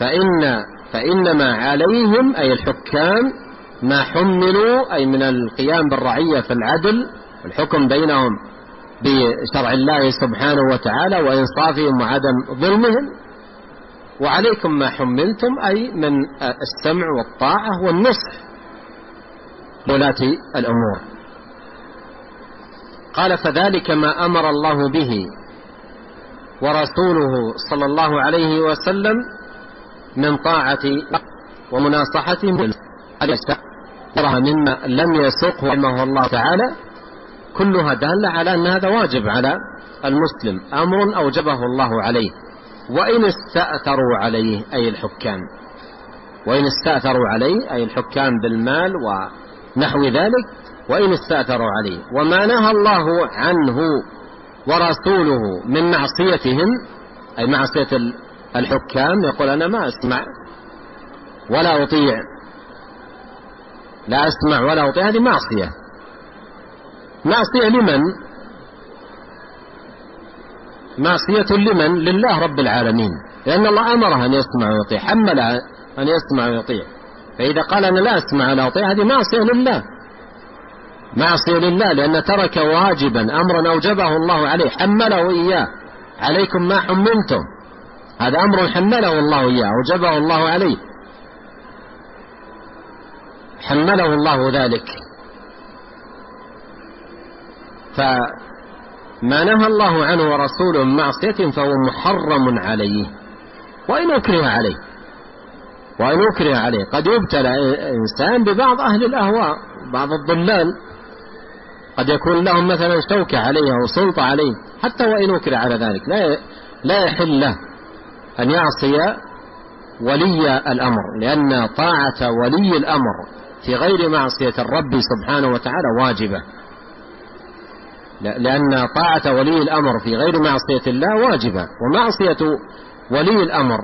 فإن فإنما عليهم أي الحكام ما حملوا أي من القيام بالرعية في العدل الحكم بينهم بشرع الله سبحانه وتعالى وإنصافهم وعدم ظلمهم. وعليكم ما حملتم أي من السمع والطاعة والنصح. ولاة الأمور. قال فذلك ما أمر الله به ورسوله صلى الله عليه وسلم من طاعة ومناصحة مما لم يسقه رحمه الله تعالى كلها دالة على أن هذا واجب على المسلم أمر أوجبه الله عليه. وإن استأثروا عليه أي الحكام وإن استأثروا عليه أي الحكام بالمال ونحو ذلك وإن استأثروا عليه. وما نهى الله عنه ورسوله من معصيتهم أي معصية الحكام يقول أنا ما أسمع ولا أطيع. لا أسمع ولا أطيع هذه معصية. معصية لمن؟ معصية لمن؟ لله رب العالمين. لأن الله أمره أن يسمع ويطيع حمل أن يسمع ويطيع. فإذا قال أنا لا أسمع ولا أطيع هذه معصية لله. معصية لله لأن ترك واجبا أمرا أوجبه الله عليه حمله إياه. عليكم ما حملتم هذا أمر حمله الله إياه أوجبه الله عليه. حمله الله ذلك. فما نهى الله عنه ورسوله من معصية فهو محرم عليه وإن أكره عليه. وإن أكره عليه. قد يبتلى إنسان ببعض أهل الأهواء بعض الضلال. قد يكون لهم مثلا شوكة عليه أو سلطة عليه. حتى وإن أكره على ذلك. لا لا يحل له أن يعصي ولي الأمر لأن طاعة ولي الأمر في غير معصية الرب سبحانه وتعالى واجبة. لأن طاعة ولي الأمر في غير معصية الله واجبة ومعصية ولي الأمر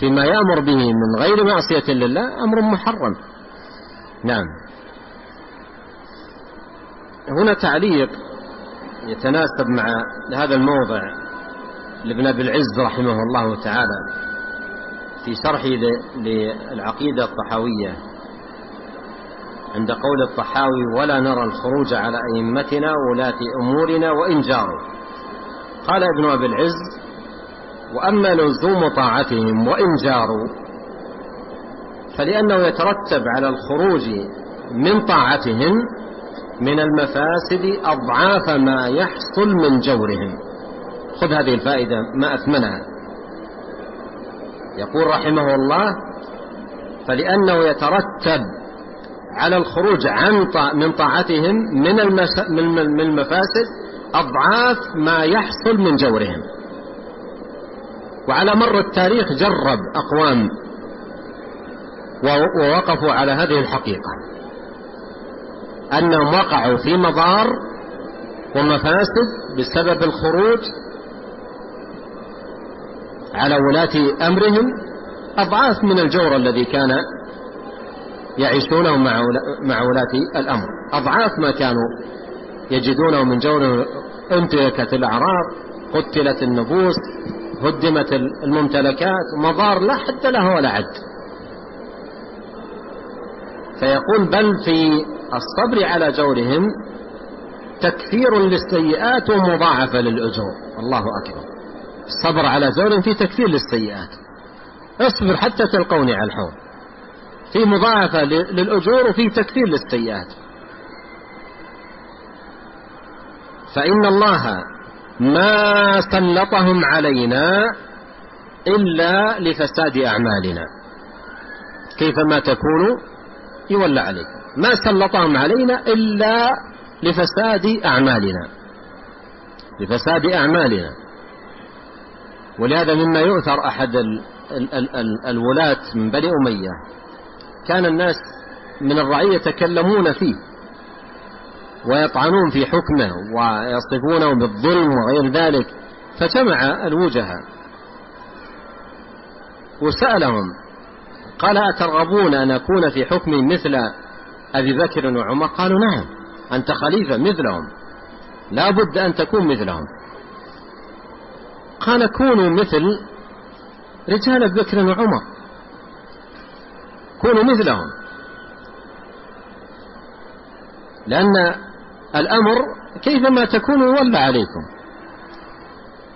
فيما يأمر به من غير معصية لله أمر محرم. نعم. هنا تعليق يتناسب مع هذا الموضع لابن أبي العز رحمه الله تعالى في شرحه للعقيدة الطحاوية. عند قول الطحاوي ولا نرى الخروج على أئمتنا ولاة أمورنا وإن جاروا قال ابن أبي العز وأما لزوم طاعتهم وإن جاروا فلأنه يترتب على الخروج من طاعتهم من المفاسد أضعاف ما يحصل من جورهم. خذ هذه الفائدة ما أثمنها. يقول رحمه الله فلأنه يترتب على الخروج عن من طاعتهم من المفاسد أضعاف ما يحصل من جورهم. وعلى مر التاريخ جرب أقوام ووقفوا على هذه الحقيقة. أنهم وقعوا في مضار ومفاسد بسبب الخروج على ولاة أمرهم أضعاف من الجور الذي كان يعيشونه مع ولاة الأمر. أضعاف ما كانوا يجدونه من جور انتهكت الأعراض قتلت النفوس هدمت الممتلكات مضار لا حد له ولا عد. فيقول بل في الصبر على جورهم تكثير للسيئات ومضاعفة للأجور. الله أكبر. الصبر على جور في تكثير للسيئات. اصبر حتى تلقوني على الحوض. في مضاعفة للأجور وفي تكثير للسيئات. فإن الله ما سلطهم علينا إلا لفساد أعمالنا. كيفما تكونوا يولى عليكم ما سلطهم علينا إلا لفساد أعمالنا. لفساد أعمالنا. ولهذا مما يؤثر أحد ال ال ال الولاة من بني أمية كان الناس من الرعية يتكلمون فيه. ويطعنون في حكمه ويصفونه بالظلم وغير ذلك فجمع الوجهاء وسألهم قال أترغبون أن أكون في حكم مثل أبي بكر وعمر؟ قالوا نعم أنت خليفة مثلهم لا بد أن تكون مثلهم. قال كونوا مثل رجال أبي بكر وعمر كونوا مثلهم. لأن الأمر كيفما تكون يولى عليكم.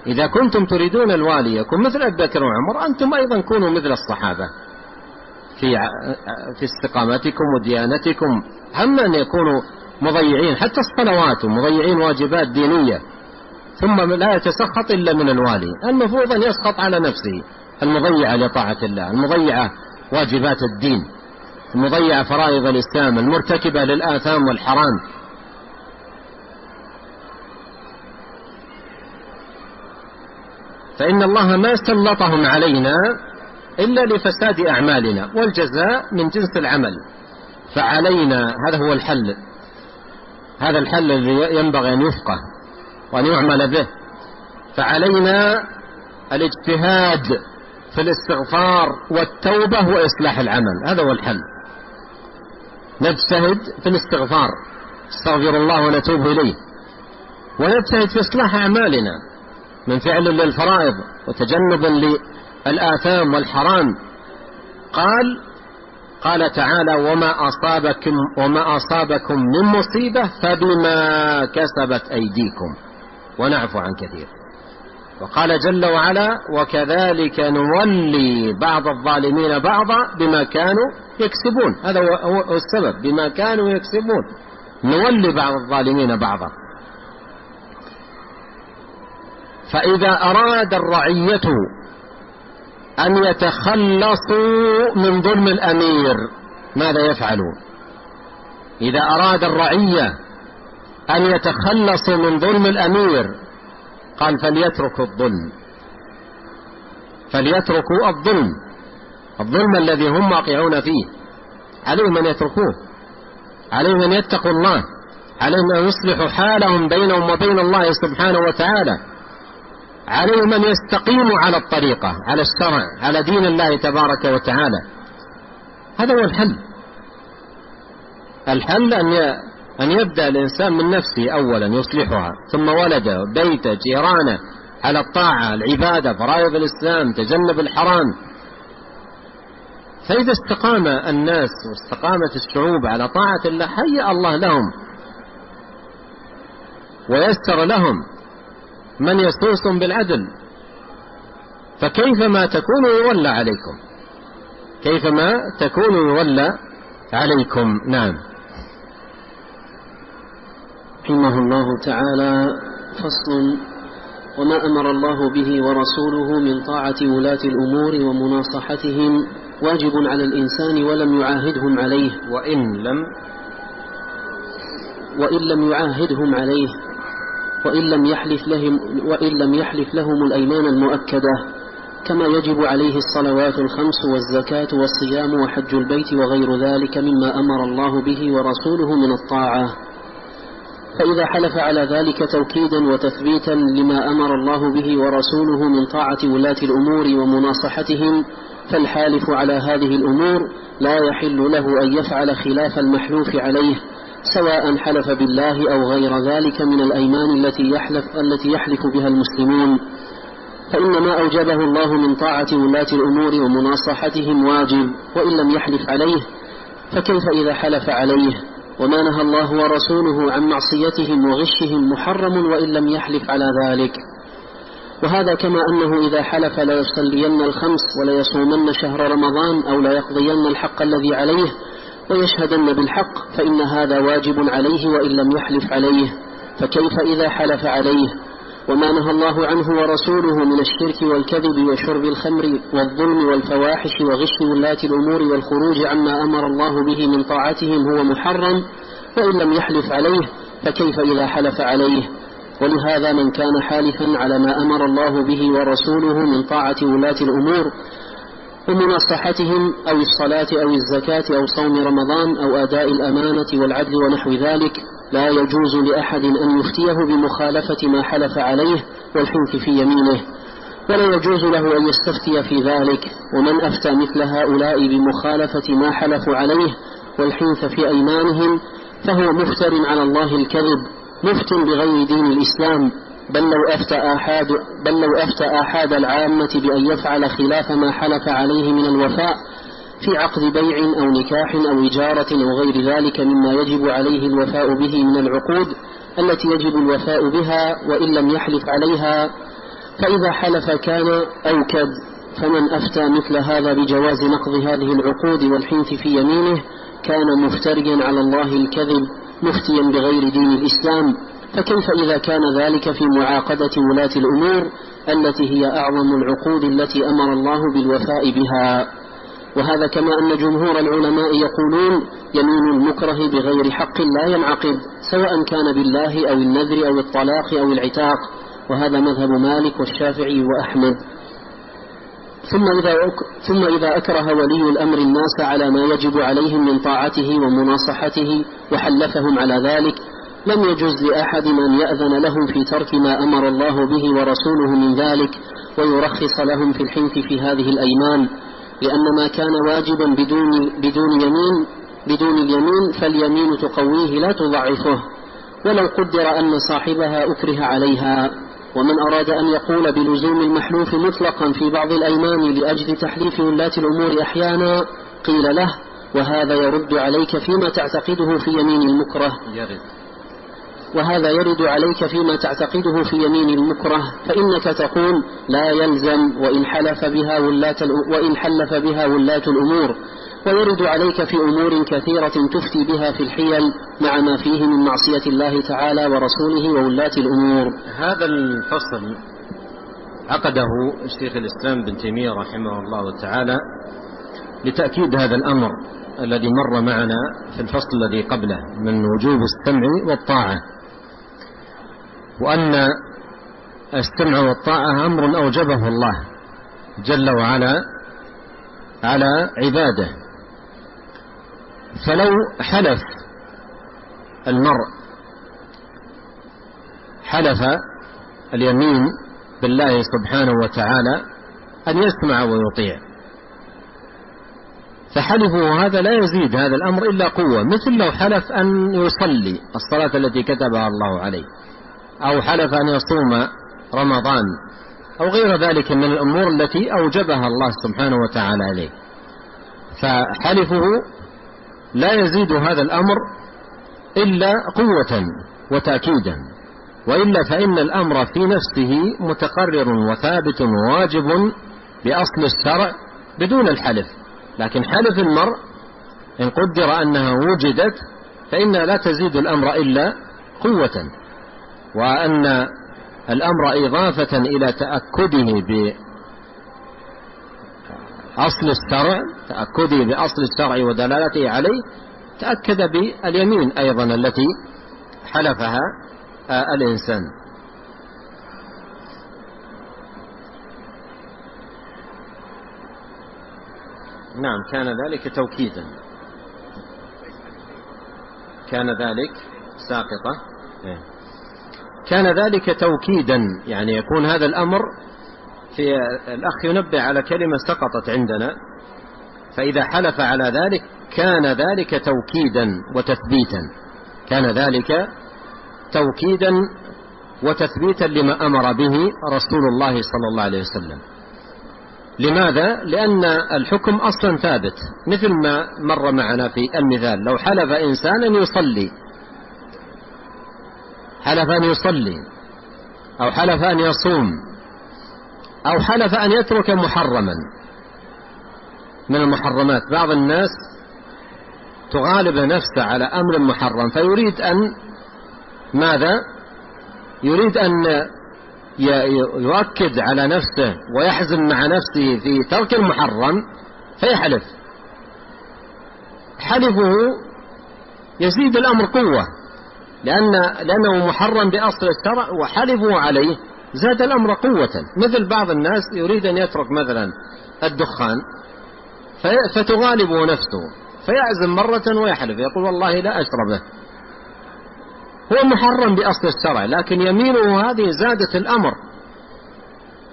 إذا كنتم تريدون الوالي يكون مثل أبي بكر وعمر أنتم أيضا كونوا مثل الصحابة. في في استقامتكم وديانتكم هم أن يكونوا مضيعين حتى الصلوات ومضيعين واجبات دينية. ثم لا يتسخط إلا من الوالي. المفروض أن يسخط على نفسه المضيعة لطاعة الله المضيعة واجبات الدين المضيعة فرائض الإسلام المرتكبة للآثام والحرام. فإن الله ما سلطهم علينا إلا لفساد أعمالنا والجزاء من جنس العمل. فعلينا هذا هو الحل. هذا الحل الذي ينبغي أن يفقه وأن يعمل به. فعلينا الاجتهاد في الاستغفار والتوبة وإصلاح العمل. هذا هو الحل. نجتهد في الاستغفار. استغفر الله ونتوب إليه. ونجتهد في إصلاح أعمالنا. من فعل للفرائض وتجنب للآثام والحرام. قال قال تعالى وما أصابكم وما أصابكم من مصيبة فبما كسبت أيديكم. ونعفو عن كثير. وقال جل وعلا وكذلك نولي بعض الظالمين بعضا بما كانوا يكسبون. هذا هو السبب بما كانوا يكسبون. نولي بعض الظالمين بعضا. فإذا أراد الرعية أن يتخلصوا من ظلم الأمير ماذا يفعلون؟ إذا أراد الرعية أن يتخلصوا من ظلم الأمير قال فليتركوا الظلم. فليتركوا الظلم الظلم الذي هم واقعون فيه. عليهم أن يتركوه عليهم أن يتقوا الله عليهم أن يصلحوا حالهم بينهم وبين الله سبحانه وتعالى. عليهم أن يستقيموا على الطريقة على الشرع على دين الله تبارك وتعالى. هذا هو الحل. الحل أن أن يبدأ الإنسان من نفسه أولا يصلحها ثم ولده بيته جيرانه على الطاعة العبادة فرائض الإسلام تجنب الحرام. فإذا استقام الناس واستقامت الشعوب على طاعة الله هيأ الله لهم ويسر لهم. من يسوسهم بالعدل؟ فكيفما تكون يولى عليكم؟ كيفما تكون يولى عليكم؟ نعم. رحمه الله تعالى فصل وما أمر الله به ورسوله من طاعة ولاة الأمور ومناصحتهم واجب على الإنسان ولم يعاهدهم عليه. وإن لم وإن لم يعاهدهم عليه. وإن لم يحلف لهم وإن لم يحلف لهم الأيمان المؤكدة كما يجب عليه الصلوات الخمس والزكاة والصيام وحج البيت وغير ذلك مما أمر الله به ورسوله من الطاعة. فإذا حلف على ذلك توكيدا وتثبيتا لما أمر الله به ورسوله من طاعة ولاة الأمور ومناصحتهم فالحالف على هذه الأمور لا يحل له أن يفعل خلاف المحلوف عليه سواء حلف بالله أو غير ذلك من الأيمان التي يحلف, التي يحلف بها المسلمون. فإن ما أوجبه الله من طاعة ولاة الأمور ومناصحتهم واجب وإن لم يحلف عليه فكيف إذا حلف عليه؟ وما نهى الله ورسوله عن معصيتهم وغشهم محرم وإن لم يحلف على ذلك. وهذا كما أنه إذا حلف ليصلين الخمس وليصومن شهر رمضان أو ليقضين الحق الذي عليه ويشهدن بالحق فإن هذا واجب عليه وإن لم يحلف عليه فكيف إذا حلف عليه؟ وما نهى الله عنه ورسوله من الشرك والكذب وشرب الخمر والظلم والفواحش وغش ولاة الأمور والخروج عما أمر الله به من طاعتهم هو محرم وإن لم يحلف عليه فكيف إذا حلف عليه؟ ولهذا من كان حالفا على ما أمر الله به ورسوله من طاعة ولاة الأمور ومناصحتهم أو الصلاة أو الزكاة أو صوم رمضان أو أداء الأمانة والعدل ونحو ذلك لا يجوز لأحد أن يفتيه بمخالفة ما حلف عليه والحنث في يمينه ولا يجوز له أن يستفتي في ذلك ومن أفتى مثل هؤلاء بمخالفة ما حلفوا عليه والحنث في أيمانهم فهو مفتر على الله الكذب مفت بغير دين الإسلام. بل لو أفتى آحاد بل لو أفتى آحاد العامة بأن يفعل خلاف ما حلف عليه من الوفاء في عقد بيع أو نكاح أو إجارة أو غير ذلك مما يجب عليه الوفاء به من العقود التي يجب الوفاء بها وإن لم يحلف عليها. فإذا حلف كان أوكد فمن أفتى مثل هذا بجواز نقض هذه العقود والحنث في يمينه كان مفتريا على الله الكذب مفتيا بغير دين الإسلام. فكيف إذا كان ذلك في معاقدة ولاة الأمور التي هي أعظم العقود التي أمر الله بالوفاء بها؟ وهذا كما أن جمهور العلماء يقولون يمين المكره بغير حق لا ينعقد سواء كان بالله أو النذر أو الطلاق أو العتاق وهذا مذهب مالك والشافعي وأحمد. ثم إذا, ثم إذا أكره ولي الأمر الناس على ما يجب عليهم من طاعته ومناصحته وحلفهم على ذلك لم يجز لأحد أن يأذن لهم في ترك ما أمر الله به ورسوله من ذلك ويرخص لهم في الحنث في هذه الأيمان لأن ما كان واجبا بدون, بدون يمين بدون اليمين فاليمين تقويه لا تضعفه. ولو قدر أن صاحبها أكره عليها. ومن أراد أن يقول بلزوم المحلوف مطلقا في بعض الأيمان لأجل تحليف ولاة الأمور أحيانا قيل له وهذا يرد عليك فيما تعتقده في يمين المكره. يرد. وهذا يرد عليك فيما تعتقده في يمين المكره فإنك تقول لا يلزم وإن حلف بها ولاة وإن حلف بها ولاة الأمور. ويرد عليك في أمور كثيرة تفتي بها في الحيل مع ما فيه من معصية الله تعالى ورسوله وولاة الأمور. هذا الفصل عقده الشيخ الإسلام بن تيمية رحمه الله تعالى لتأكيد هذا الأمر الذي مر معنا في الفصل الذي قبله من وجوب السمع والطاعة. وأن السمع والطاعة أمر أوجبه الله جل وعلا على عباده. فلو حلف المرء حلف اليمين بالله سبحانه وتعالى أن يسمع ويطيع. فحلفه هذا لا يزيد هذا الأمر إلا قوة مثل لو حلف أن يصلي الصلاة التي كتبها الله عليه. أو حلف أن يصوم رمضان أو غير ذلك من الأمور التي أوجبها الله سبحانه وتعالى عليه. فحلفه لا يزيد هذا الأمر إلا قوة وتأكيدا وإلا فإن الأمر في نفسه متقرر وثابت وواجب بأصل الشرع بدون الحلف. لكن حلف المرء إن قدر أنها وجدت فإنها لا تزيد الأمر إلا قوة. وأن الأمر إضافة إلى تأكده بأصل الشرع تأكده بأصل الشرع ودلالته عليه تأكد باليمين أيضا التي حلفها الإنسان. نعم كان ذلك توكيدا. كان ذلك ساقطة إيه. كان ذلك توكيدا. يعني يكون هذا الأمر في الأخ ينبه على كلمة سقطت عندنا. فإذا حلف على ذلك كان ذلك توكيدا وتثبيتا. كان ذلك توكيدا وتثبيتا لما أمر به رسول الله صلى الله عليه وسلم. لماذا؟ لأن الحكم أصلا ثابت. مثل ما مر معنا في المثال لو حلف انسان ان يصلي. حلف ان يصلي أو حلف ان يصوم أو حلف أن يترك محرما. من المحرمات بعض الناس تغالب نفسه على أمر محرم فيريد أن ماذا؟ يريد أن يؤكد على نفسه ويحزم مع نفسه في ترك المحرم فيحلف. حلفه يزيد الأمر قوة. لأن لأنه محرم بأصل الشرع وحلفه عليه زاد الأمر قوة. مثل بعض الناس يريد أن يترك مثلا الدخان فتغالبه نفسه فيعزم مرة ويحلف يقول والله لا أشربه هو محرم بأصل الشرع لكن يمينه هذه زادت الأمر.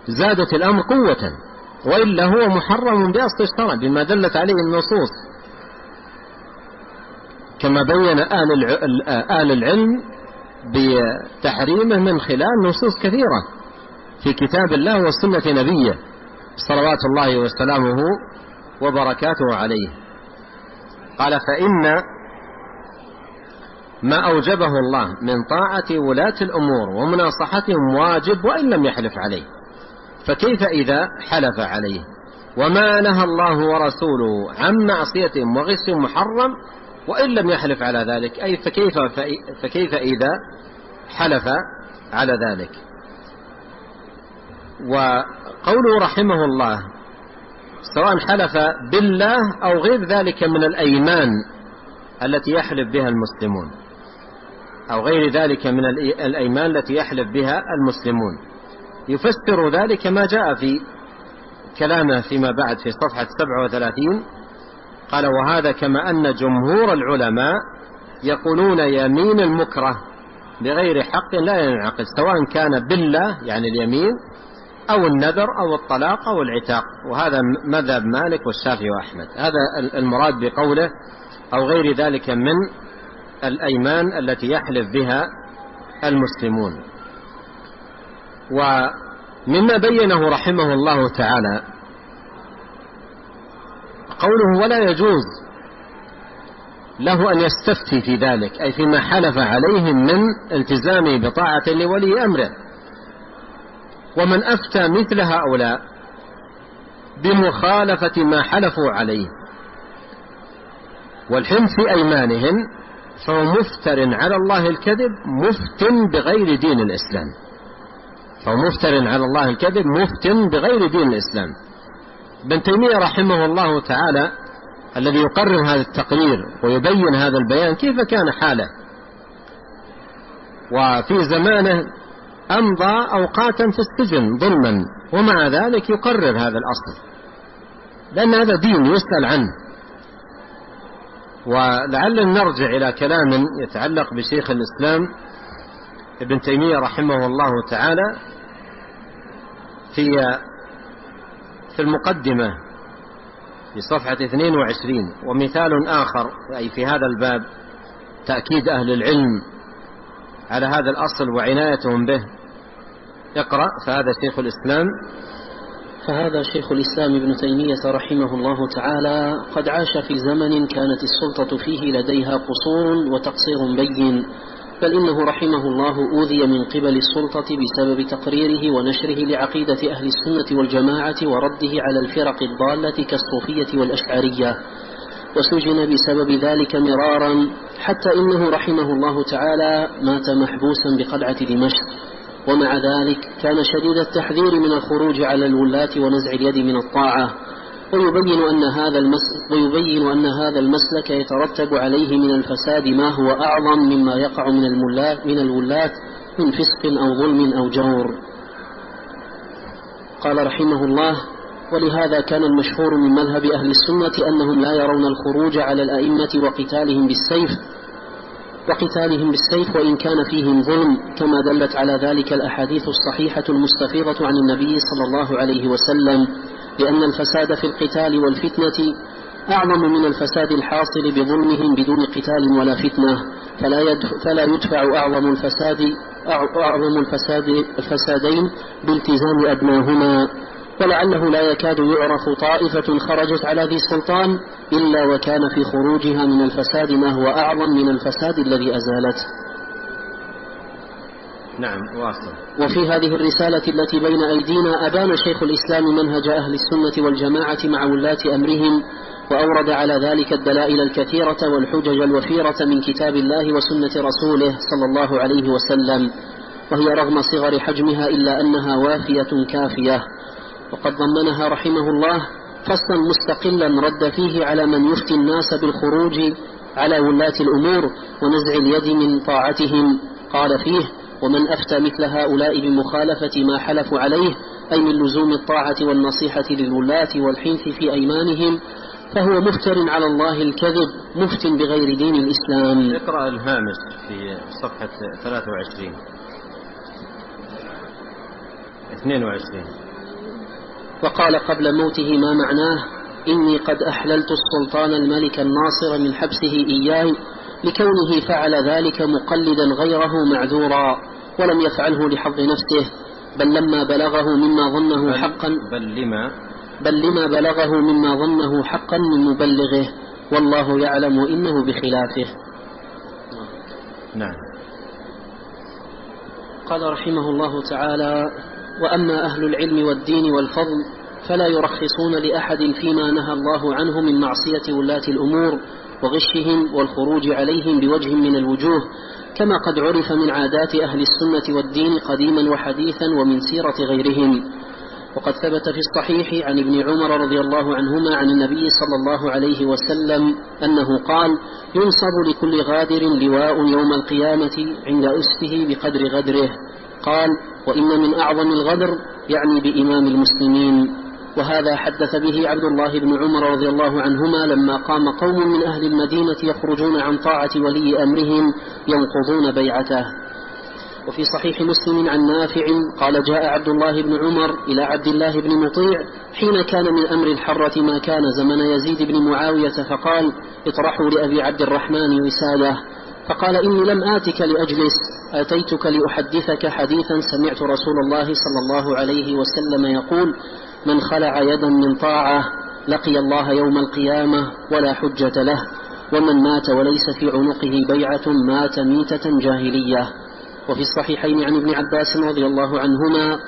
زادت الأمر قوة. وإلا هو محرم بأصل الشرع بما دلت عليه النصوص. كما بين أهل العلم بتحريمه من خلال نصوص كثيرة في كتاب الله وسنة نبيه صلوات الله وسلامه وبركاته عليه. قال فإن ما أوجبه الله من طاعة ولاة الأمور ومناصحتهم واجب وإن لم يحلف عليه فكيف إذا حلف عليه؟ وما نهى الله ورسوله عن معصيتهم وغش محرم وإن لم يحلف على ذلك أي فكيف, فكيف إذا حلف على ذلك؟ وقوله رحمه الله سواء حلف بالله أو غير ذلك من الأيمان التي يحلف بها المسلمون أو غير ذلك من الأيمان التي يحلف بها المسلمون. يفسر ذلك ما جاء في كلامه فيما بعد في صفحة 37 قال وهذا كما أن جمهور العلماء يقولون يمين المكره بغير حق لا ينعقد سواء كان بالله يعني اليمين أو النذر أو الطلاق أو العتاق وهذا مذهب مالك والشافعي وأحمد. هذا المراد بقوله أو غير ذلك من الأيمان التي يحلف بها المسلمون. ومما بينه رحمه الله تعالى قوله ولا يجوز له أن يستفتي في ذلك أي فيما حلف عليهم من التزامه بطاعة لولي أمره. ومن أفتى مثل هؤلاء بمخالفة ما حلفوا عليه والحلم في أيمانهم فهو مفتر على الله الكذب مفت بغير دين الإسلام. فهو مفتر على الله الكذب مفتن بغير دين الإسلام. ابن تيمية رحمه الله تعالى الذي يقرر هذا التقرير ويبين هذا البيان كيف كان حاله. وفي زمانه أمضى أوقاتا في السجن ظلما ومع ذلك يقرر هذا الأصل. لأن هذا دين يسأل عنه. ولعلنا نرجع إلى كلام يتعلق بشيخ الإسلام ابن تيمية رحمه الله تعالى في في المقدمة في صفحة 22 ومثال آخر أي في هذا الباب تأكيد أهل العلم على هذا الأصل وعنايتهم به. اقرأ فهذا شيخ الإسلام. فهذا شيخ الإسلام ابن تيمية رحمه الله تعالى قد عاش في زمن كانت السلطة فيه لديها قصور وتقصير بين. بل إنه رحمه الله أوذي من قبل السلطة بسبب تقريره ونشره لعقيدة أهل السنة والجماعة ورده على الفرق الضالة كالصوفية والأشعرية. وسجن بسبب ذلك مرارا حتى إنه رحمه الله تعالى مات محبوسا بقلعة دمشق. ومع ذلك كان شديد التحذير من الخروج على الولاة ونزع اليد من الطاعة. ويبين أن هذا ويبين أن هذا المسلك يترتب عليه من الفساد ما هو أعظم مما يقع من الملاة من الولاة من فسق أو ظلم أو جور. قال رحمه الله: ولهذا كان المشهور من مذهب أهل السنة أنهم لا يرون الخروج على الأئمة وقتالهم بالسيف وقتالهم بالسيف وإن كان فيهم ظلم كما دلت على ذلك الأحاديث الصحيحة المستفيضة عن النبي صلى الله عليه وسلم لأن الفساد في القتال والفتنة أعظم من الفساد الحاصل بظلمهم بدون قتال ولا فتنة فلا يدفع, فلا يدفع أعظم الفساد أعظم الفساد الفسادين بالتزام أدناهما. ولعله لا يكاد يعرف طائفة خرجت على ذي سلطان إلا وكان في خروجها من الفساد ما هو أعظم من الفساد الذي أزالته نعم واصل. وفي هذه الرسالة التي بين أيدينا أبان شيخ الإسلام منهج أهل السنة والجماعة مع ولاة أمرهم وأورد على ذلك الدلائل الكثيرة والحجج الوفيرة من كتاب الله وسنة رسوله صلى الله عليه وسلم وهي رغم صغر حجمها إلا أنها وافية كافية. وقد ضمنها رحمه الله فصلا مستقلا رد فيه على من يفتي الناس بالخروج على ولاة الأمور ونزع اليد من طاعتهم. قال فيه ومن أفتى مثل هؤلاء بمخالفة ما حلفوا عليه أي من لزوم الطاعة والنصيحة للولاة والحنث في أيمانهم فهو مفتر على الله الكذب مفت بغير دين الإسلام. اقرأ الهامش في صفحة 23 22 وقال قبل موته ما معناه؟ إني قد أحللت السلطان الملك الناصر من حبسه إياي لكونه فعل ذلك مقلدا غيره معذورا ولم يفعله لحظ نفسه بل لما بلغه مما ظنه حقا بل لما؟ بل لما بلغه مما ظنه حقا من مبلغه والله يعلم إنه بخلافه. نعم. قال رحمه الله تعالى وأما أهل العلم والدين والفضل فلا يرخصون لأحد فيما نهى الله عنه من معصية ولاة الأمور وغشهم والخروج عليهم بوجه من الوجوه كما قد عرف من عادات أهل السنة والدين قديما وحديثا ومن سيرة غيرهم. وقد ثبت في الصحيح عن ابن عمر رضي الله عنهما عن النبي صلى الله عليه وسلم أنه قال ينصب لكل غادر لواء يوم القيامة عند أسفه بقدر غدره. قال وإن من أعظم الغدر يعني بإمام المسلمين. وهذا حدث به عبد الله بن عمر رضي الله عنهما لما قام قوم من أهل المدينة يخرجون عن طاعة ولي أمرهم ينقضون بيعته. وفي صحيح مسلم عن نافع قال جاء عبد الله بن عمر إلى عبد الله بن مطيع حين كان من أمر الحرة ما كان زمن يزيد بن معاوية فقال اطرحوا لأبي عبد الرحمن وسادة. فقال إني لم آتك لأجلس آتيتك لأحدثك حديثا سمعت رسول الله صلى الله عليه وسلم يقول من خلع يدا من طاعة لقي الله يوم القيامة ولا حجة له ومن مات وليس في عنقه بيعة مات ميتة جاهلية. وفي الصحيحين عن ابن عباس رضي الله عنهما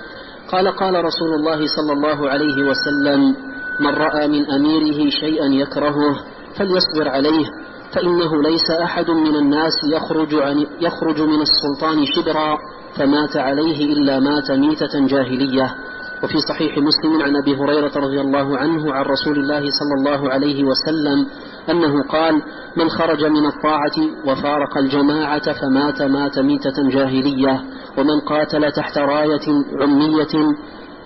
قال قال رسول الله صلى الله عليه وسلم من رأى من أميره شيئا يكرهه فليصبر عليه فإنه ليس أحد من الناس يخرج, عن يخرج من السلطان شبرا فمات عليه إلا مات ميتة جاهلية. وفي صحيح مسلم عن أبي هريرة رضي الله عنه عن رسول الله صلى الله عليه وسلم أنه قال من خرج من الطاعة وفارق الجماعة فمات مات ميتة جاهلية. ومن قاتل تحت راية عمية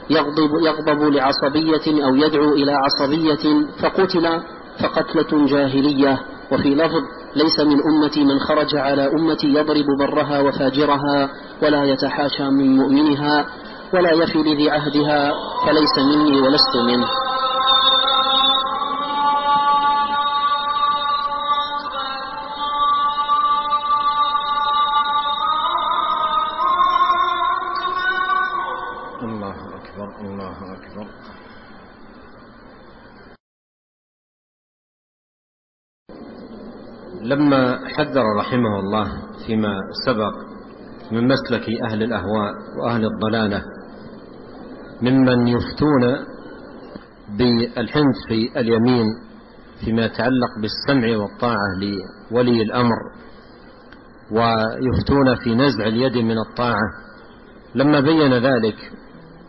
يغضب, يغضب لعصبية أو يدعو إلى عصبية فقتل فقتلة جاهلية. وفي لفظ ليس من أمتي من خرج على أمتي يضرب برها وفاجرها ولا يتحاشى من مؤمنها ولا يفي لذي عهدها فليس مني ولست منه. لما حذر رحمه الله فيما سبق من مسلك أهل الأهواء وأهل الضلالة ممن يفتون بالحنث في اليمين فيما يتعلق بالسمع والطاعة لولي الأمر ويفتون في نزع اليد من الطاعة لما بين ذلك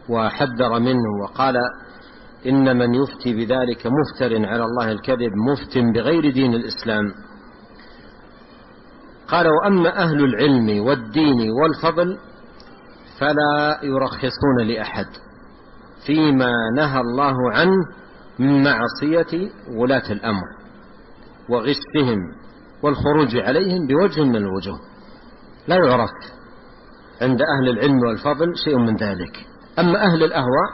وحذر منه وقال إن من يفتي بذلك مفتر على الله الكذب مفت بغير دين الإسلام قال وأما أهل العلم والدين والفضل فلا يرخصون لأحد فيما نهى الله عنه من معصية ولاة الأمر وغشهم والخروج عليهم بوجه من الوجوه. لا يعرف عند أهل العلم والفضل شيء من ذلك. أما أهل الأهواء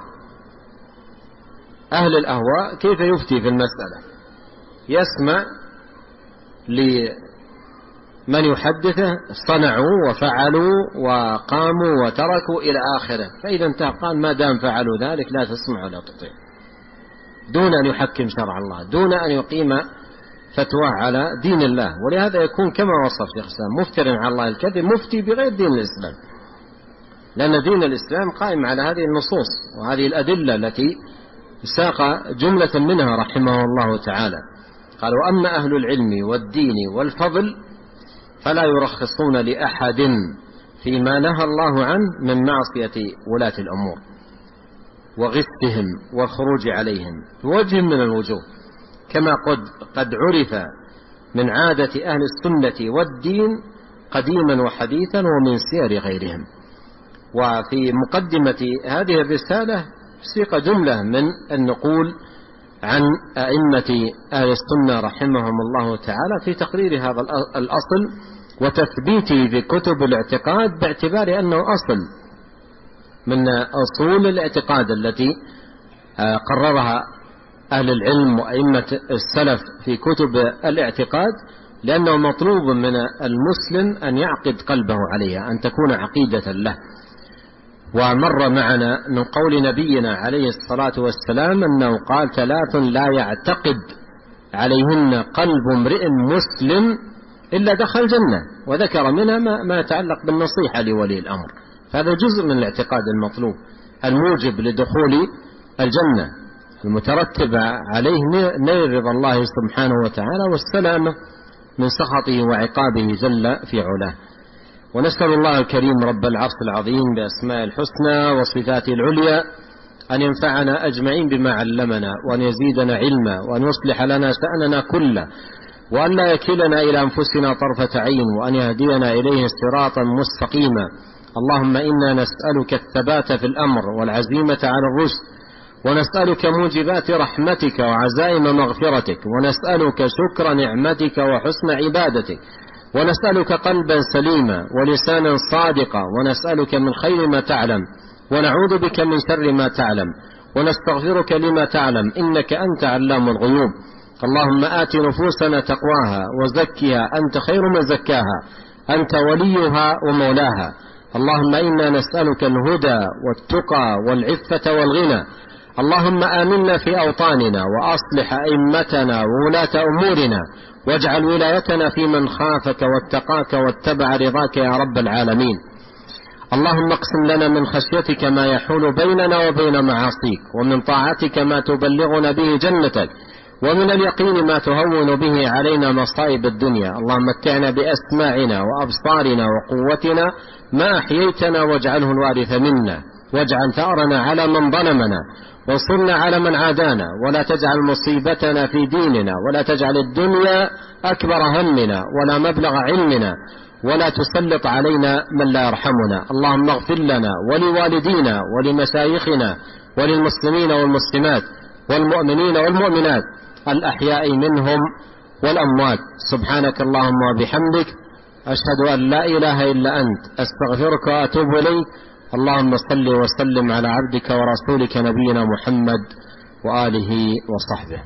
أهل الأهواء كيف يفتي في المسألة؟ يسمع من يحدثه صنعوا وفعلوا وقاموا وتركوا إلى آخره. فإذا انتهى قال ما دام فعلوا ذلك لا تسمع ولا تطيع. دون أن يحكم شرع الله دون أن يقيم فتواه على دين الله. ولهذا يكون كما وصف شيخ الإسلام مفترا على الله الكذب مفتي بغير دين الإسلام. لأن دين الإسلام قائم على هذه النصوص وهذه الأدلة التي ساق جملة منها رحمه الله تعالى. قال وأما أهل العلم والدين والفضل فلا يرخصون لأحد فيما نهى الله عنه من معصية ولاة الأمور وغثهم والخروج عليهم بوجه من الوجوه كما قد, قد عرف من عادة أهل السنة والدين قديما وحديثا ومن سير غيرهم. وفي مقدمة هذه الرسالة سيق جملة من النقول عن أئمة أهل السنة رحمهم الله تعالى في تقرير هذا الأصل وتثبيته بكتب الاعتقاد باعتبار أنه أصل من أصول الاعتقاد التي آه، قررها أهل العلم وأئمة السلف في كتب الاعتقاد لأنه مطلوب من المسلم أن يعقد قلبه عليها أن تكون عقيدة له. ومر معنا من قول نبينا عليه الصلاة والسلام أنه قال ثلاث لا يعتقد عليهن قلب امرئ مسلم إلا دخل الجنة وذكر منها ما, يتعلق بالنصيحة لولي الأمر. فهذا جزء من الاعتقاد المطلوب الموجب لدخول الجنة المترتب عليه نيل رضا الله سبحانه وتعالى والسلامة من سخطه وعقابه جل في علاه. ونسأل الله الكريم رب العرش العظيم بأسماء الحسنى وصفاته العليا أن ينفعنا أجمعين بما علمنا وأن يزيدنا علما وأن يصلح لنا شأننا كله وأن لا يكلنا إلى أنفسنا طرفة عين وأن يهدينا إليه صراطا مستقيما. اللهم إنا نسألك الثبات في الأمر والعزيمة على الرشد ونسألك موجبات رحمتك وعزائم مغفرتك ونسألك شكر نعمتك وحسن عبادتك ونسألك قلبا سليما ولسانا صادقا ونسألك من خير ما تعلم ونعوذ بك من شر ما تعلم ونستغفرك لما تعلم إنك أنت علام الغيوب اللهم آت نفوسنا تقواها وزكها أنت خير من زكاها أنت وليها ومولاها اللهم إنا نسألك الهدى والتقى والعفة والغنى اللهم آمنا في أوطاننا وأصلح أئمتنا وولاة أمورنا واجعل ولايتنا في من خافك واتقاك واتبع رضاك يا رب العالمين. اللهم اقسم لنا من خشيتك ما يحول بيننا وبين معاصيك ومن طاعتك ما تبلغنا به جنتك ومن اليقين ما تهون به علينا مصائب الدنيا. اللهم متعنا بأسماعنا وأبصارنا وقوتنا ما أحييتنا واجعله الوارث منا. واجعل ثأرنا على من ظلمنا وانصرنا على من عادانا ولا تجعل مصيبتنا في ديننا ولا تجعل الدنيا أكبر همنا ولا مبلغ علمنا ولا تسلط علينا من لا يرحمنا. اللهم اغفر لنا ولوالدينا ولمشايخنا وللمسلمين والمسلمات والمؤمنين والمؤمنات الأحياء منهم والأموات. سبحانك اللهم وبحمدك أشهد أن لا إله إلا أنت. أستغفرك وأتوب إليك. اللهم صل وسلم على عبدك ورسولك نبينا محمد وآله وصحبه.